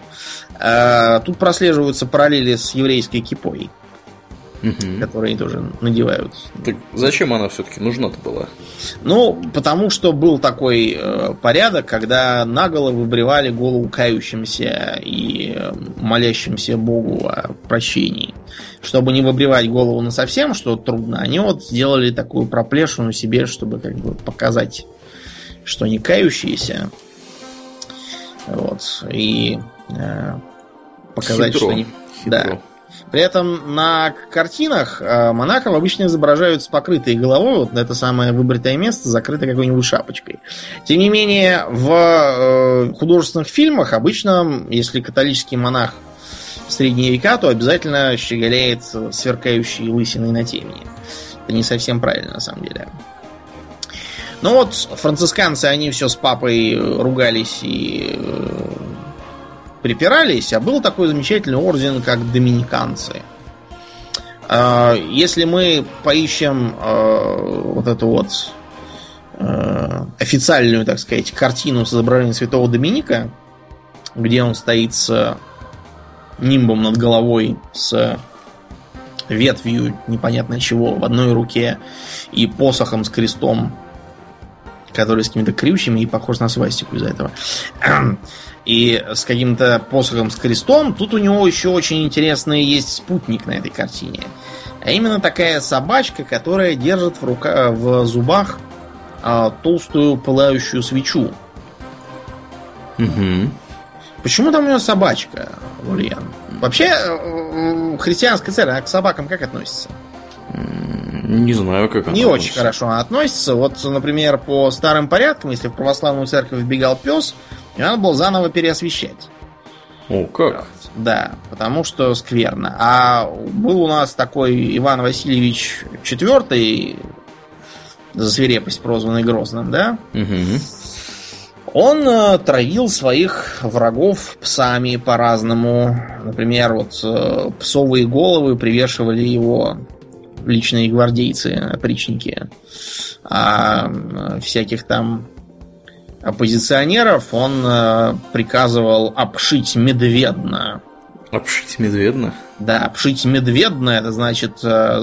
А, тут прослеживаются параллели с еврейской кипой угу. которые тоже надевают. Так зачем она все-таки нужна-то была? Ну, потому что был такой э, порядок, когда наголо выбривали голову кающимся и э, молящимся Богу о прощении. Чтобы не выбривать голову на совсем, что трудно, они вот сделали такую проплешину себе, чтобы как бы показать, что они кающиеся. Вот. И э, показать, Хитро. что они... Хитро. Да. При этом на картинах э, монахов обычно изображают с покрытой головой, вот это самое выбритое место закрыто какой-нибудь шапочкой. Тем не менее, в э, художественных фильмах обычно, если католический монах в средние века, то обязательно щеголяет сверкающей лысиной на темени. Это не совсем правильно, на самом деле. Ну вот, францисканцы, они все с папой ругались и э, припирались, а был такой замечательный орден, как доминиканцы. А, если мы поищем а, вот эту вот а, официальную, так сказать, картину с изображением святого Доминика, где он стоит с нимбом над головой, с ветвью непонятно чего в одной руке и посохом с крестом, который с какими-то крючьями и похож на свастику из-за этого и с каким-то посохом с крестом. Тут у него еще очень интересный есть спутник на этой картине. А именно такая собачка, которая держит в, рука, в зубах а, толстую пылающую свечу. Угу. Почему там у него собачка, Ульян? Вообще, э, христианская церковь, она к собакам как относится? Не знаю, как она Не относится. очень хорошо относится. Вот, например, по старым порядкам, если в православную церковь вбегал пес, и надо было заново переосвещать. О, как? Да, потому что скверно. А был у нас такой Иван Васильевич IV, за свирепость прозванный Грозным, да? Угу. Он э, травил своих врагов псами по-разному. Например, вот э, псовые головы привешивали его личные гвардейцы, опричники. А э, всяких там оппозиционеров он э, приказывал обшить медведно. Обшить медведно? Да, обшить медведно, это значит э,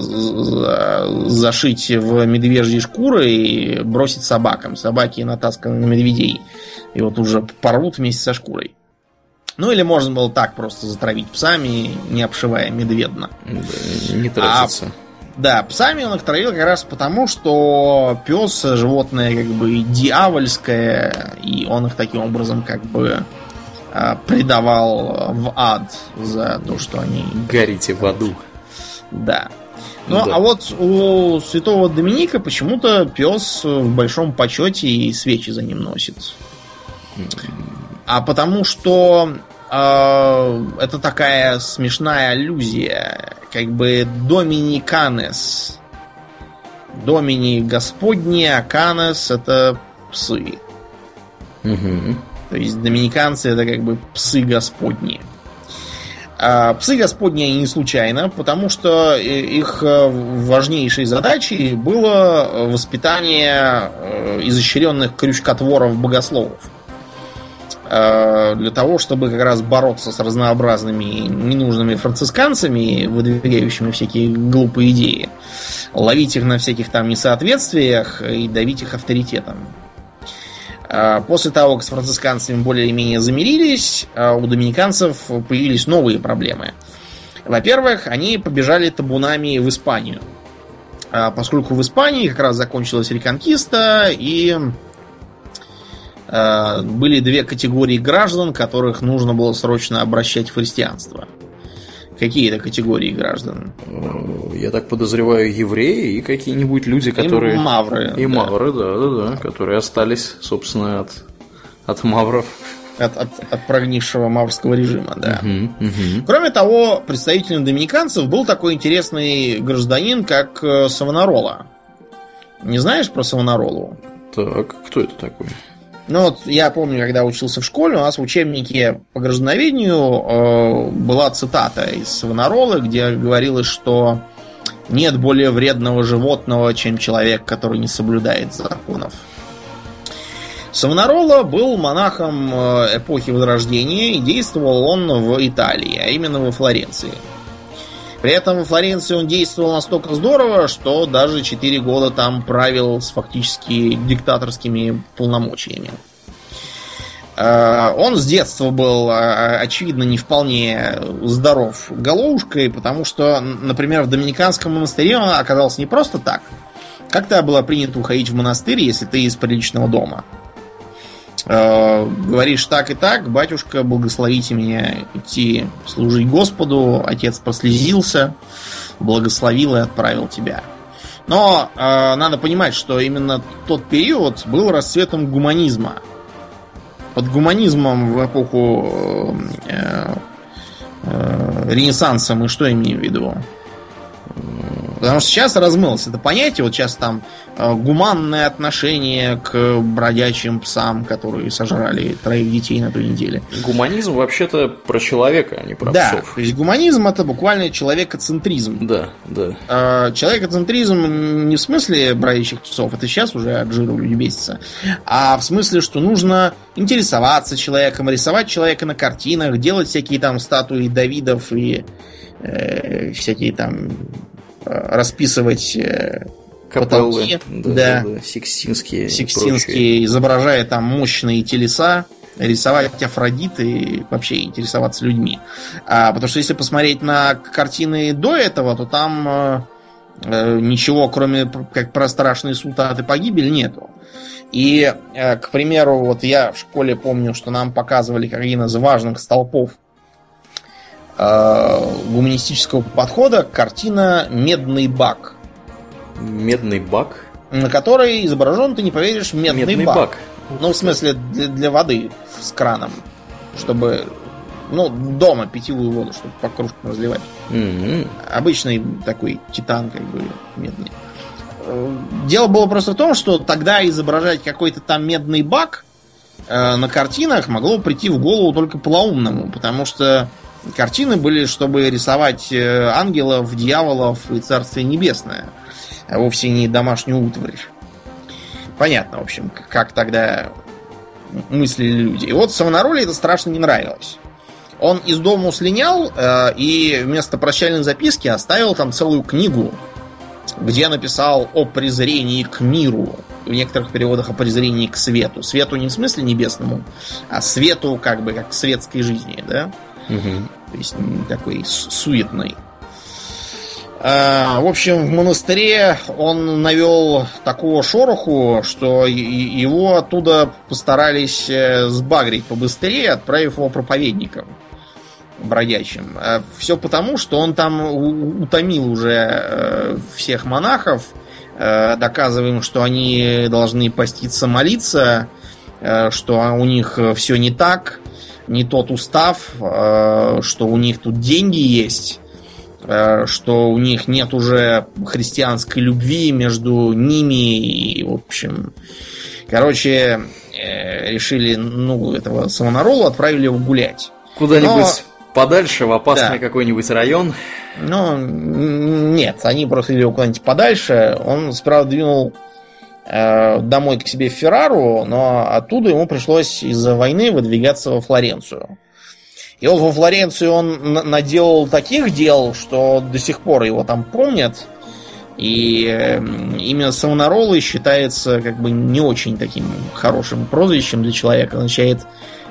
зашить в медвежьи шкуры и бросить собакам. Собаки натасканы на медведей. И вот уже порвут вместе со шкурой. Ну или можно было так просто затравить псами, не обшивая медведно. Да, не тратиться. А да, псами он их травил как раз потому, что пес животное как бы дьявольское, и он их таким образом как бы а, предавал в ад за то, что они... Горите в аду. Да. Ну, да. а вот у святого Доминика почему-то пес в большом почете и свечи за ним носит. А потому что это такая смешная аллюзия как бы доминиканес. Домини господни, а канес это псы. Угу. То есть доминиканцы это как бы псы господни. А псы господни не случайно, потому что их э, важнейшей задачей было воспитание э, изощренных крючкотворов-богословов. Э, для того, чтобы как раз бороться с разнообразными ненужными францисканцами, выдвигающими всякие глупые идеи, ловить их на всяких там несоответствиях и давить их авторитетом. Э, после того, как с францисканцами более-менее замирились, э, у доминиканцев появились новые проблемы. Во-первых, они побежали табунами в Испанию. поскольку в Испании как раз закончилась реконкиста, и были две категории граждан, которых нужно было срочно обращать в христианство. Какие это категории граждан? Э, я так подозреваю, евреи и какие-нибудь люди, которые... И мавры. И да. мавры, да, да, да, которые остались, собственно, от, от мавров. От, от, от прогнившего маврского режима, да. Угу, угу. Кроме того, представителем доминиканцев был такой интересный гражданин, как э, Савонарола. Не знаешь про Савонаролу? Так, кто это такой? Ну вот я помню, когда учился в школе, у нас в учебнике по граждановедению э, была цитата из Савонаролы, где говорилось, что нет более вредного животного, чем человек, который не соблюдает законов. Савонарола был монахом э, эпохи Возрождения и действовал он в Италии, а именно во Флоренции. При этом во Флоренции он действовал настолько здорово, что даже 4 года там правил с фактически диктаторскими полномочиями. Э, он с детства был, э, очевидно, не вполне здоров головушкой, потому что, например, в Доминиканском монастыре он оказался не просто так. Как-то было принято уходить в монастырь, если ты из приличного дома. Э, говоришь так и так, батюшка, благословите меня идти служить Господу. Отец прослезился, благословил и отправил тебя. Но э, надо понимать, что именно тот период был расцветом гуманизма. Под гуманизмом в эпоху э, э, Ренессанса мы что имеем в виду? Потому что сейчас размылось это понятие. Вот сейчас там э, гуманное отношение к бродячим псам, которые сожрали троих детей на той неделе. Гуманизм вообще-то про человека, а не про да, псов. То есть гуманизм это буквально человекоцентризм. Да, да. Э, человекоцентризм не в смысле бродячих псов, это сейчас уже от жира люди бесится, а в смысле, что нужно интересоваться человеком, рисовать человека на картинах, делать всякие там статуи Давидов и э, всякие там расписывать э, потолки, да, да, да, сикстинские, сикстинские, изображая там мощные телеса, рисовать Афродиты и вообще интересоваться людьми. А, потому что если посмотреть на картины до этого, то там э, э ничего, кроме как про страшные султаты погибель, нету. И, э, к примеру, вот я в школе помню, что нам показывали как один из важных столпов э, гуманистического подхода картина «Медный бак». Медный бак? На которой изображен, ты не поверишь, медный, медный бак. бак. Ну, в смысле, для, для воды с краном. Чтобы ну, дома питьевую воду, чтобы по кружкам разливать. Mm-hmm. Обычный такой титан, как бы, медный. Э, дело было просто в том, что тогда изображать какой-то там медный бак э, на картинах могло прийти в голову только полоумному, потому что Картины были, чтобы рисовать э, ангелов, дьяволов и Царствие Небесное, а вовсе не домашнюю утварь. Понятно, в общем, как тогда мыслили люди. И вот Савонароле это страшно не нравилось. Он из дома слинял э, и вместо прощальной записки оставил там целую книгу, где написал о презрении к миру. В некоторых переводах о презрении к свету. Свету не в смысле небесному, а свету как бы как к светской жизни, да? Угу. То есть такой суетный. А, в общем, в монастыре он навел такого шороху, что его оттуда постарались э, сбагрить побыстрее, отправив его проповедником бродячим. А Все потому, что он там утомил уже э, всех монахов, э, доказывая что они должны поститься молиться, что у них все не так, не тот устав, э, что у них тут деньги есть, э, что у них нет уже христианской любви между ними и, в общем, короче, э, решили, ну, этого Самонарола отправили его гулять. Куда-нибудь Но... подальше, в опасный да. какой-нибудь район. Ну, нет, они просто его куда-нибудь подальше. Он справа двинул домой к себе в Феррару, но оттуда ему пришлось из-за войны выдвигаться во Флоренцию. И вот во Флоренцию он наделал таких дел, что до сих пор его там помнят. И имя Савонаролы считается как бы не очень таким хорошим прозвищем для человека. Означает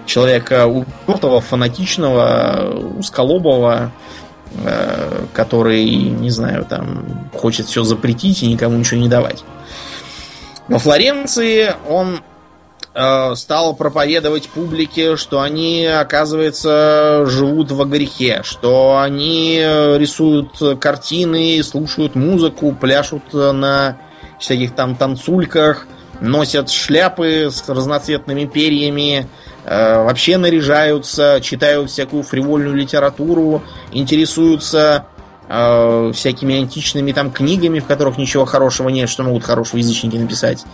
человека упертого, фанатичного, узколобого, э, который, не знаю, там хочет все запретить и никому ничего не давать. Во Флоренции он э, стал проповедовать публике, что они, оказывается, живут во грехе, что они рисуют картины, слушают музыку, пляшут на всяких там танцульках, носят шляпы с разноцветными перьями, э, вообще наряжаются, читают всякую фривольную литературу, интересуются э, всякими античными там книгами, в которых ничего хорошего нет, что могут хорошие язычники написать.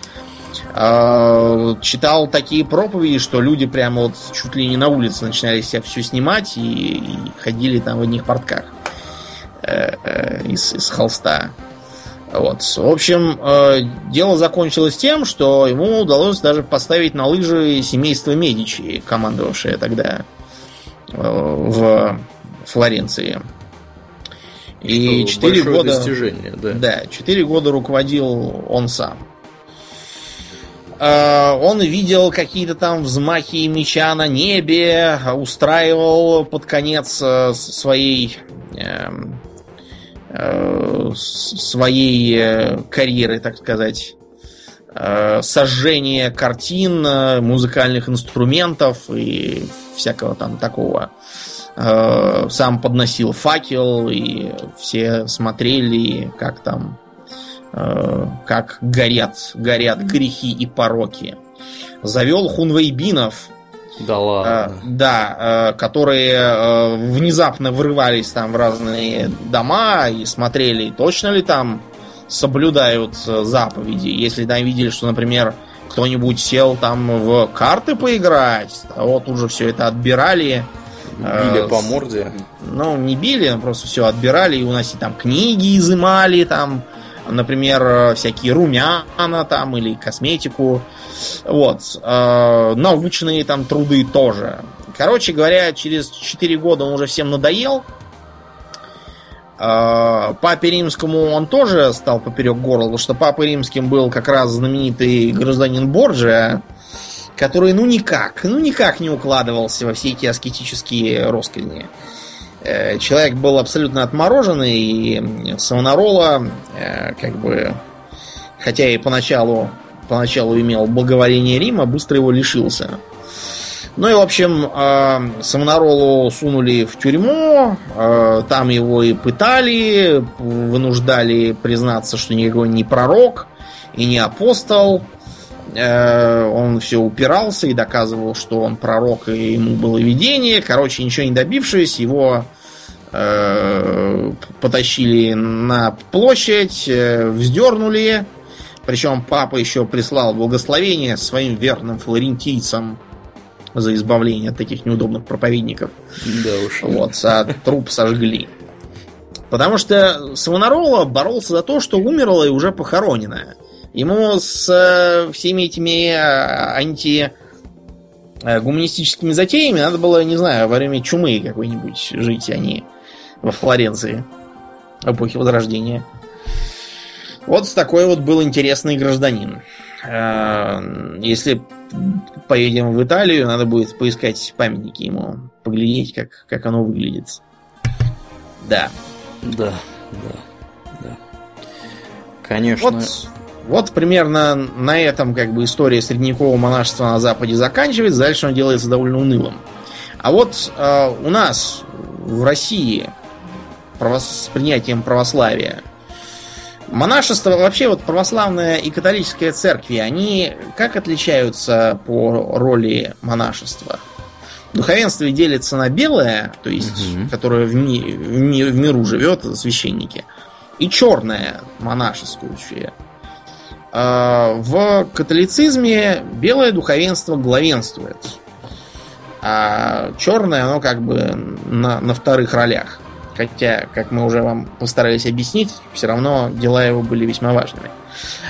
Э, читал такие проповеди, что люди прямо вот чуть ли не на улице начинали себя все снимать и, и ходили там в одних портках э, э, из, из холста. Вот. В общем, э, дело закончилось тем, что ему удалось даже поставить на лыжи семейство Медичи, командовавшее тогда э, в Флоренции. И четыре года... достижение, да. Да, четыре года руководил он сам. Э, он видел какие-то там взмахи меча на небе, устраивал под конец э, своей эм, Э, своей э, карьеры, так сказать, сожжение картин, музыкальных инструментов и всякого там такого. Сам подносил факел, и все смотрели, как там, как горят, горят грехи и пороки. Завел хунвейбинов, да ладно. Э, да, э, которые э, внезапно врывались там в разные дома и смотрели, точно ли там соблюдают заповеди. Если там видели, что, например, кто-нибудь сел там в карты поиграть, а вот уже все это отбирали. Били по морде. Ну, не били, просто все отбирали и уносили там книги, изымали там, например, всякие румяна там или косметику. Вот. Э, научные там труды тоже. Короче говоря, через 4 года он уже всем надоел. Э, Папе Римскому он тоже стал поперек горла, потому что Папой Римским был как раз знаменитый гражданин Борджия, который ну никак, ну никак не укладывался во все эти аскетические росказни. Э, человек был абсолютно отмороженный, и Савонарола, э, как бы, хотя и поначалу поначалу имел благоволение Рима, быстро его лишился. Ну и, в общем, э, Савонаролу сунули в тюрьму, там его и пытали, вынуждали признаться, что никакой не пророк и не апостол. Э, он все упирался и доказывал, что он пророк, и ему было видение. Короче, ничего не добившись, его потащили на площадь, вздернули, причем папа еще прислал благословение своим верным флорентийцам за избавление от таких неудобных проповедников. Да уж. Вот, а труп сожгли. Потому что Савонарола боролся за то, что умерло и уже похоронено. Ему с э, всеми этими э, анти э, гуманистическими затеями надо было, не знаю, во время чумы какой-нибудь жить, а не во Флоренции эпохи Возрождения. Вот такой вот был интересный гражданин. Если поедем в Италию, надо будет поискать памятники ему, поглядеть, как, как оно выглядит. Да. Да, да, да. Конечно. Вот, вот примерно на этом как бы история средневекового монашества на Западе заканчивается, дальше он делается довольно унылым. А вот э, у нас в России с принятием православия Монашество, вообще вот православная и католическая церкви, они как отличаются по роли монашества? Духовенство делится на белое, то есть, угу. которое в, ми, в, ми, в миру живет, священники, и черное, монашеское. А в католицизме белое духовенство главенствует, а черное, оно как бы на, на вторых ролях. Хотя, как мы уже вам постарались объяснить, все равно дела его были весьма важными.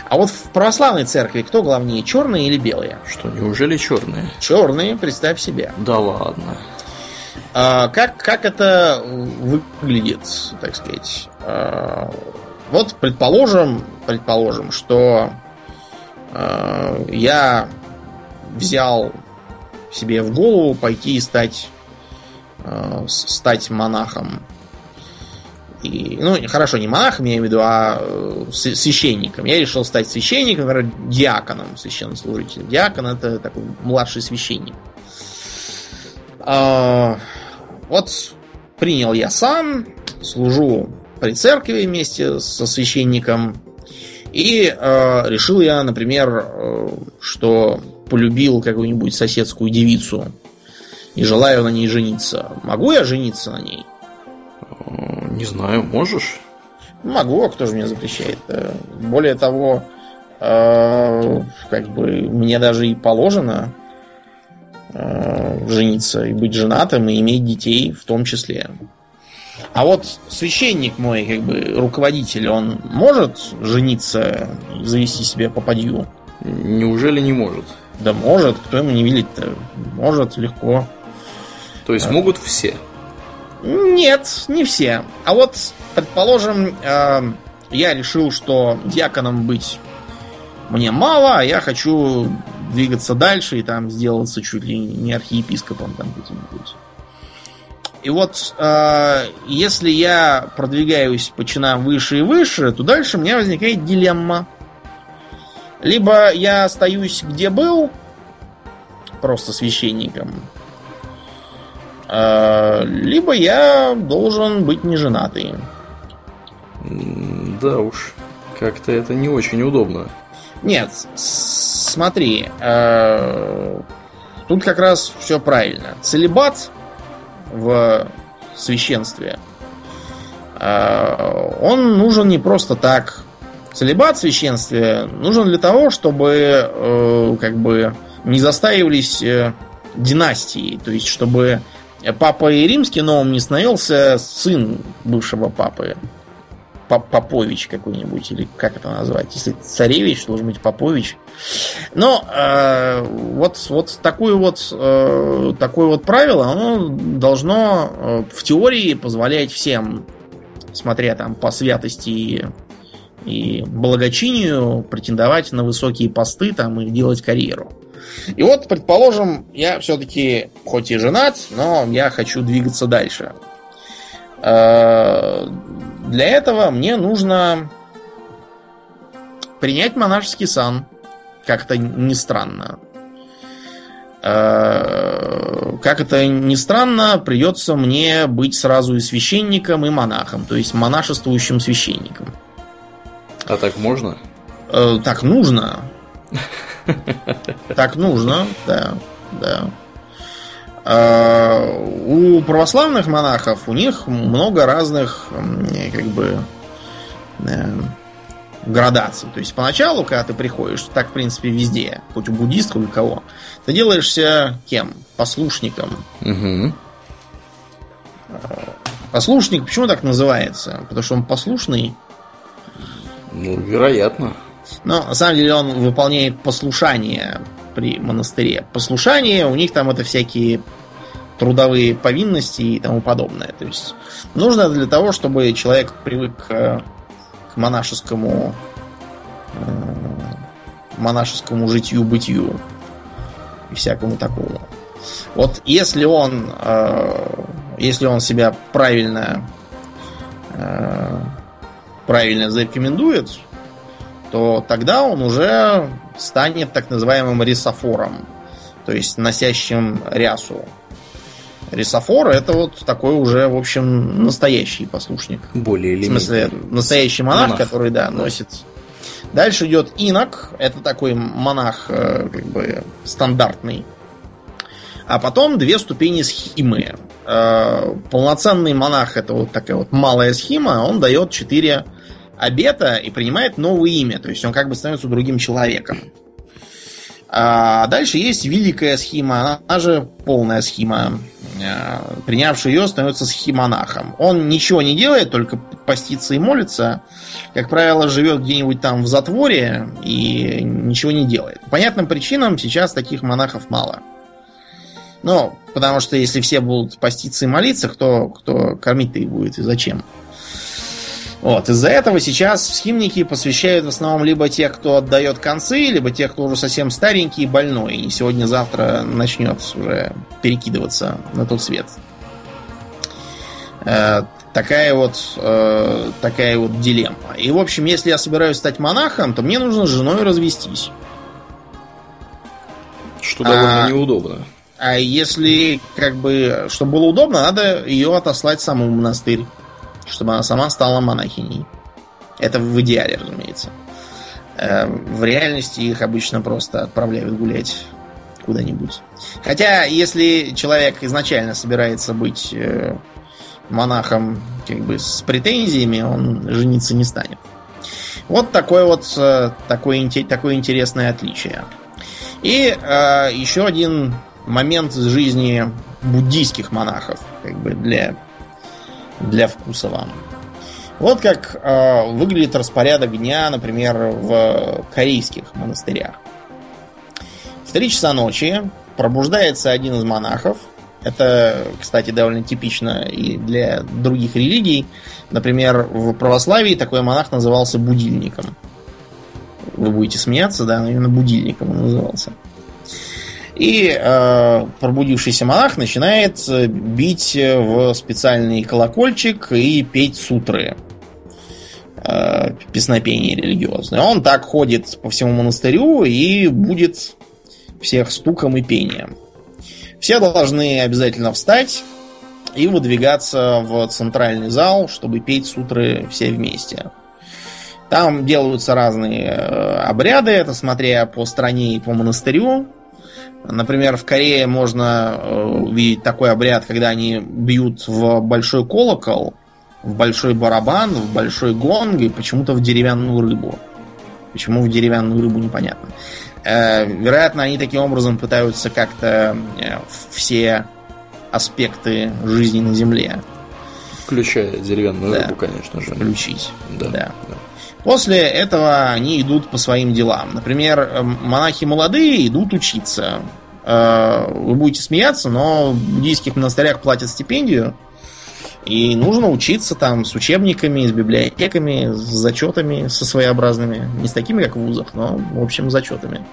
А вот в православной церкви кто главнее, черные или белые? Что, неужели черные? Черные, представь себе. Да ладно. А, как, как это выглядит, так сказать? Вот предположим, предположим, что а, я взял себе в голову пойти и стать, а, стать монахом И, ну, хорошо, не монахом, я имею в виду, а э, священником. Я решил стать священником, например, диаконом, священнослужителем. Диакон это такой младший священник. А, вот принял я сам, служу при церкви вместе со священником. И э, решил я, например, э, что полюбил какую-нибудь соседскую девицу и желаю на ней жениться. Могу я жениться на ней? Не знаю, можешь? Могу, а кто же мне запрещает? Э, более того, э, как бы мне даже и положено э, жениться и быть женатым и иметь детей в том числе. А вот священник мой, как бы руководитель, он может жениться и завести себе попадью? Неужели не может? Да может, кто ему не велит-то? Может, легко. То есть а. могут все? Нет, не все. А вот, предположим, э, я решил, что диаконом быть мне мало, а я хочу двигаться дальше и там сделаться чуть ли не архиепископом там каким-нибудь. И вот э, если я продвигаюсь по чинам выше и выше, то дальше у меня возникает дилемма. Либо я остаюсь где был, просто священником, э, либо я должен быть неженатый. Да уж, как-то это не очень удобно. Нет, смотри, э, тут как раз все правильно. Целебат в священстве, а, он нужен не просто так. Целебат в священстве нужен для того, чтобы э, как бы не застаивались э, династии. То есть, чтобы папа и римский новым не становился сын бывшего папы. Попович какой-нибудь, или как это назвать? Если царевич, должен быть Попович. Но э, вот, вот, такое вот э, такое вот правило, оно должно э, в теории позволять всем, смотря там по святости и, и благочинию, претендовать на высокие посты там и делать карьеру. И вот, предположим, я все-таки, хоть и женат, но я хочу двигаться дальше. Э, для этого мне нужно принять монашеский сан. Как-то не странно. Э, как это ни странно, придется мне быть сразу и священником, и монахом, то есть монашествующим священником. А так можно? Э, так нужно. *laughs* Так нужно, да, да. А, у православных монахов у них много разных как бы э, градаций. То есть поначалу, когда ты приходишь, так в принципе везде, хоть у буддистов, у кого, ты делаешься кем? Послушником. Угу. Послушник почему так называется? Потому что он послушный. Ну, вероятно. Но на самом деле он выполняет послушание при монастыре. Послушание, у них там это всякие трудовые повинности и тому подобное. То есть нужно для того, чтобы человек привык к, к монашескому э, монашескому житью-бытию и всякому такому. Вот если он э, если он себя правильно э, правильно зарекомендует, то тогда он уже станет так называемым рисофором, то есть носящим рясу. Рисофор это вот такой уже, в общем, настоящий послушник. Более или менее. В смысле, настоящий монах, монах. который, да, носит. Дальше идет инок, это такой монах, э, как бы, стандартный. А потом две ступени схимы. Э, полноценный монах это вот такая вот малая схема, он дает четыре обета и принимает новое имя. То есть он как бы становится другим человеком. А дальше есть великая схема, она же полная схема. А, принявший ее становится схимонахом. Он ничего не делает, только постится и молится. Как правило, живет где-нибудь там в затворе и ничего не делает. По понятным причинам сейчас таких монахов мало. Ну, потому что если все будут поститься и молиться, кто, кто кормить-то их будет и зачем? Вот, из-за этого сейчас в схимники посвящают в основном либо тех, кто отдает концы, либо тех, кто уже совсем старенький и больной, и сегодня-завтра начнет уже перекидываться на тот свет. Э, такая вот, э, такая вот дилемма. И, в общем, если я собираюсь стать монахом, то мне нужно с женой развестись. Что довольно а, неудобно. А если, как бы, чтобы было удобно, надо ее отослать саму в монастырь, чтобы она сама стала монахиней. Это в идеале, разумеется. Э, в реальности их обычно просто отправляют гулять куда-нибудь. Хотя, если человек изначально собирается быть э, монахом как бы с претензиями, он жениться не станет. Вот такое вот э, такое, такое интересное отличие. И э, еще один момент из жизни буддийских монахов, как бы для, для вкуса вам. Вот как э, выглядит распорядок дня, например, в корейских монастырях. В 3 часа ночи пробуждается один из монахов. Это, кстати, довольно типично и для других религий. Например, в православии такой монах назывался будильником. Вы будете смеяться, да, но именно будильником он назывался. И э, пробудившийся монах начинает бить в специальный колокольчик и петь сутры. Э, песнопение религиозное. Он так ходит по всему монастырю и будет всех стуком и пением. Все должны обязательно встать и выдвигаться в центральный зал, чтобы петь сутры все вместе. Там делаются разные э, обряды, это смотря по стране и по монастырю. Например, в Корее можно э, увидеть такой обряд, когда они бьют в большой колокол, в большой барабан, в большой гонг и почему-то в деревянную рыбу. Почему в деревянную рыбу непонятно. Э, вероятно, они таким образом пытаются как-то э, все аспекты жизни на Земле. Включая деревянную да, рыбу, конечно же. Включить. Да, да. да. После этого они идут по своим делам. Например, монахи молодые идут учиться. Э, вы будете смеяться, но в буддийских монастырях платят стипендию и нужно учиться там с учебниками, с библиотеками, с зачетами, со своеобразными. Не с такими, как в вузах, но, в общем, зачетами.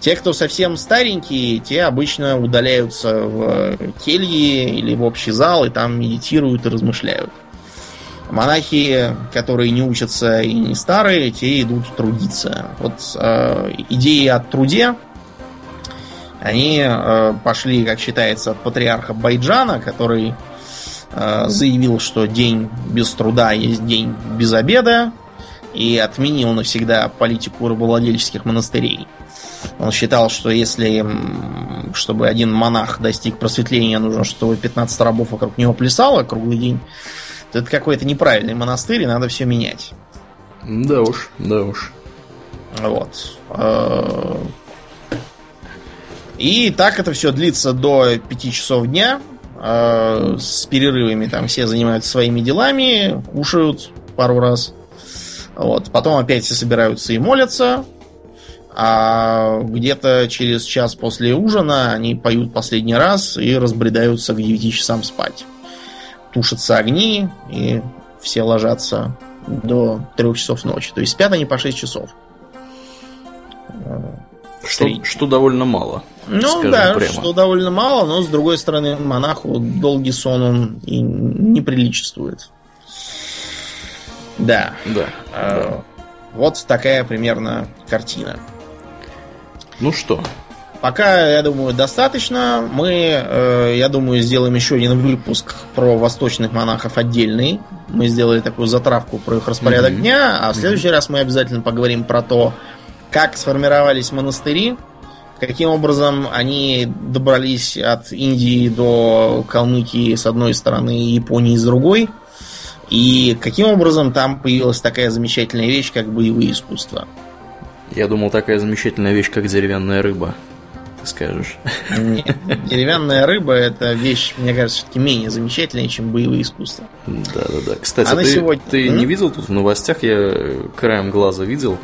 Те, кто совсем старенькие, те обычно удаляются в кельи или в общий зал и там медитируют и размышляют. Монахи, которые не учатся и не старые, те идут трудиться. Вот э, идеи о труде, они э, пошли, как считается, от патриарха Байджана, который Э, заявил, что день без труда есть день без обеда, и отменил навсегда политику рабовладельческих монастырей. Он считал, что если, чтобы один монах достиг просветления, нужно, чтобы 15 рабов вокруг него плясало круглый день, это какой-то неправильный монастырь, и надо все менять. Да уж, да уж. Вот. Э, и так это все длится до 5 часов дня. Э, с перерывами там все занимаются своими делами, кушают пару раз. Вот. Потом опять все собираются и молятся. А где-то через час после ужина они поют последний раз и разбредаются к 9 часам спать. Тушатся огни, и все ложатся до 3 часов ночи. То есть спят они по 6 часов. Что, что довольно мало. Ну да, прямо. что довольно мало, но с другой стороны, монаху долгий сон он и не приличествует. Да. Да. А, да. Вот такая примерно картина. Ну что? Пока, я думаю, достаточно. Мы, э, я думаю, сделаем еще один выпуск про восточных монахов отдельный. Мы сделали такую затравку про их распорядок mm-hmm. дня, а в следующий mm-hmm. раз мы обязательно поговорим про то, как сформировались монастыри, каким образом они добрались от Индии до Калмыкии с одной стороны и Японии с другой, и каким образом там появилась такая замечательная вещь, как боевые искусства. Я думал, такая замечательная вещь, как деревянная рыба. Скажешь. Нет, деревянная рыба это вещь, мне кажется, все-таки менее замечательная, чем боевые искусства. Да, да, да. Кстати, а ты, сегодня... ты не видел тут в новостях, я краем глаза видел,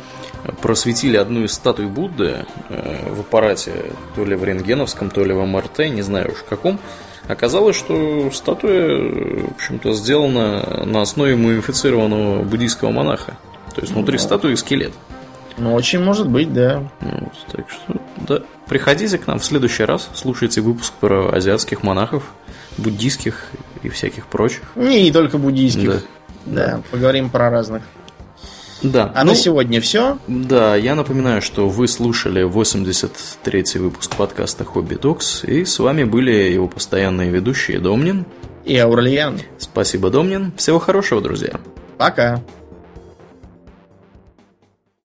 просветили одну из статуй Будды э, в аппарате, то ли в рентгеновском, то ли в МРТ, не знаю уж каком. Оказалось, что статуя, в общем-то, сделана на основе мумифицированного буддийского монаха. То есть внутри ну, статуи скелет. Ну, очень может быть, да. Вот, так что, да. Приходите к нам в следующий раз, слушайте выпуск про азиатских монахов. буддийских и всяких прочих. Не, не только буддийских. Да. Да, поговорим про разных. Да. А ну, на сегодня все. Да, я напоминаю, что вы слушали 83-й выпуск подкаста Хобби Докс, и с вами были его постоянные ведущие Домнин и Аурлиан. Спасибо, Домнин. Всего хорошего, друзья. Пока.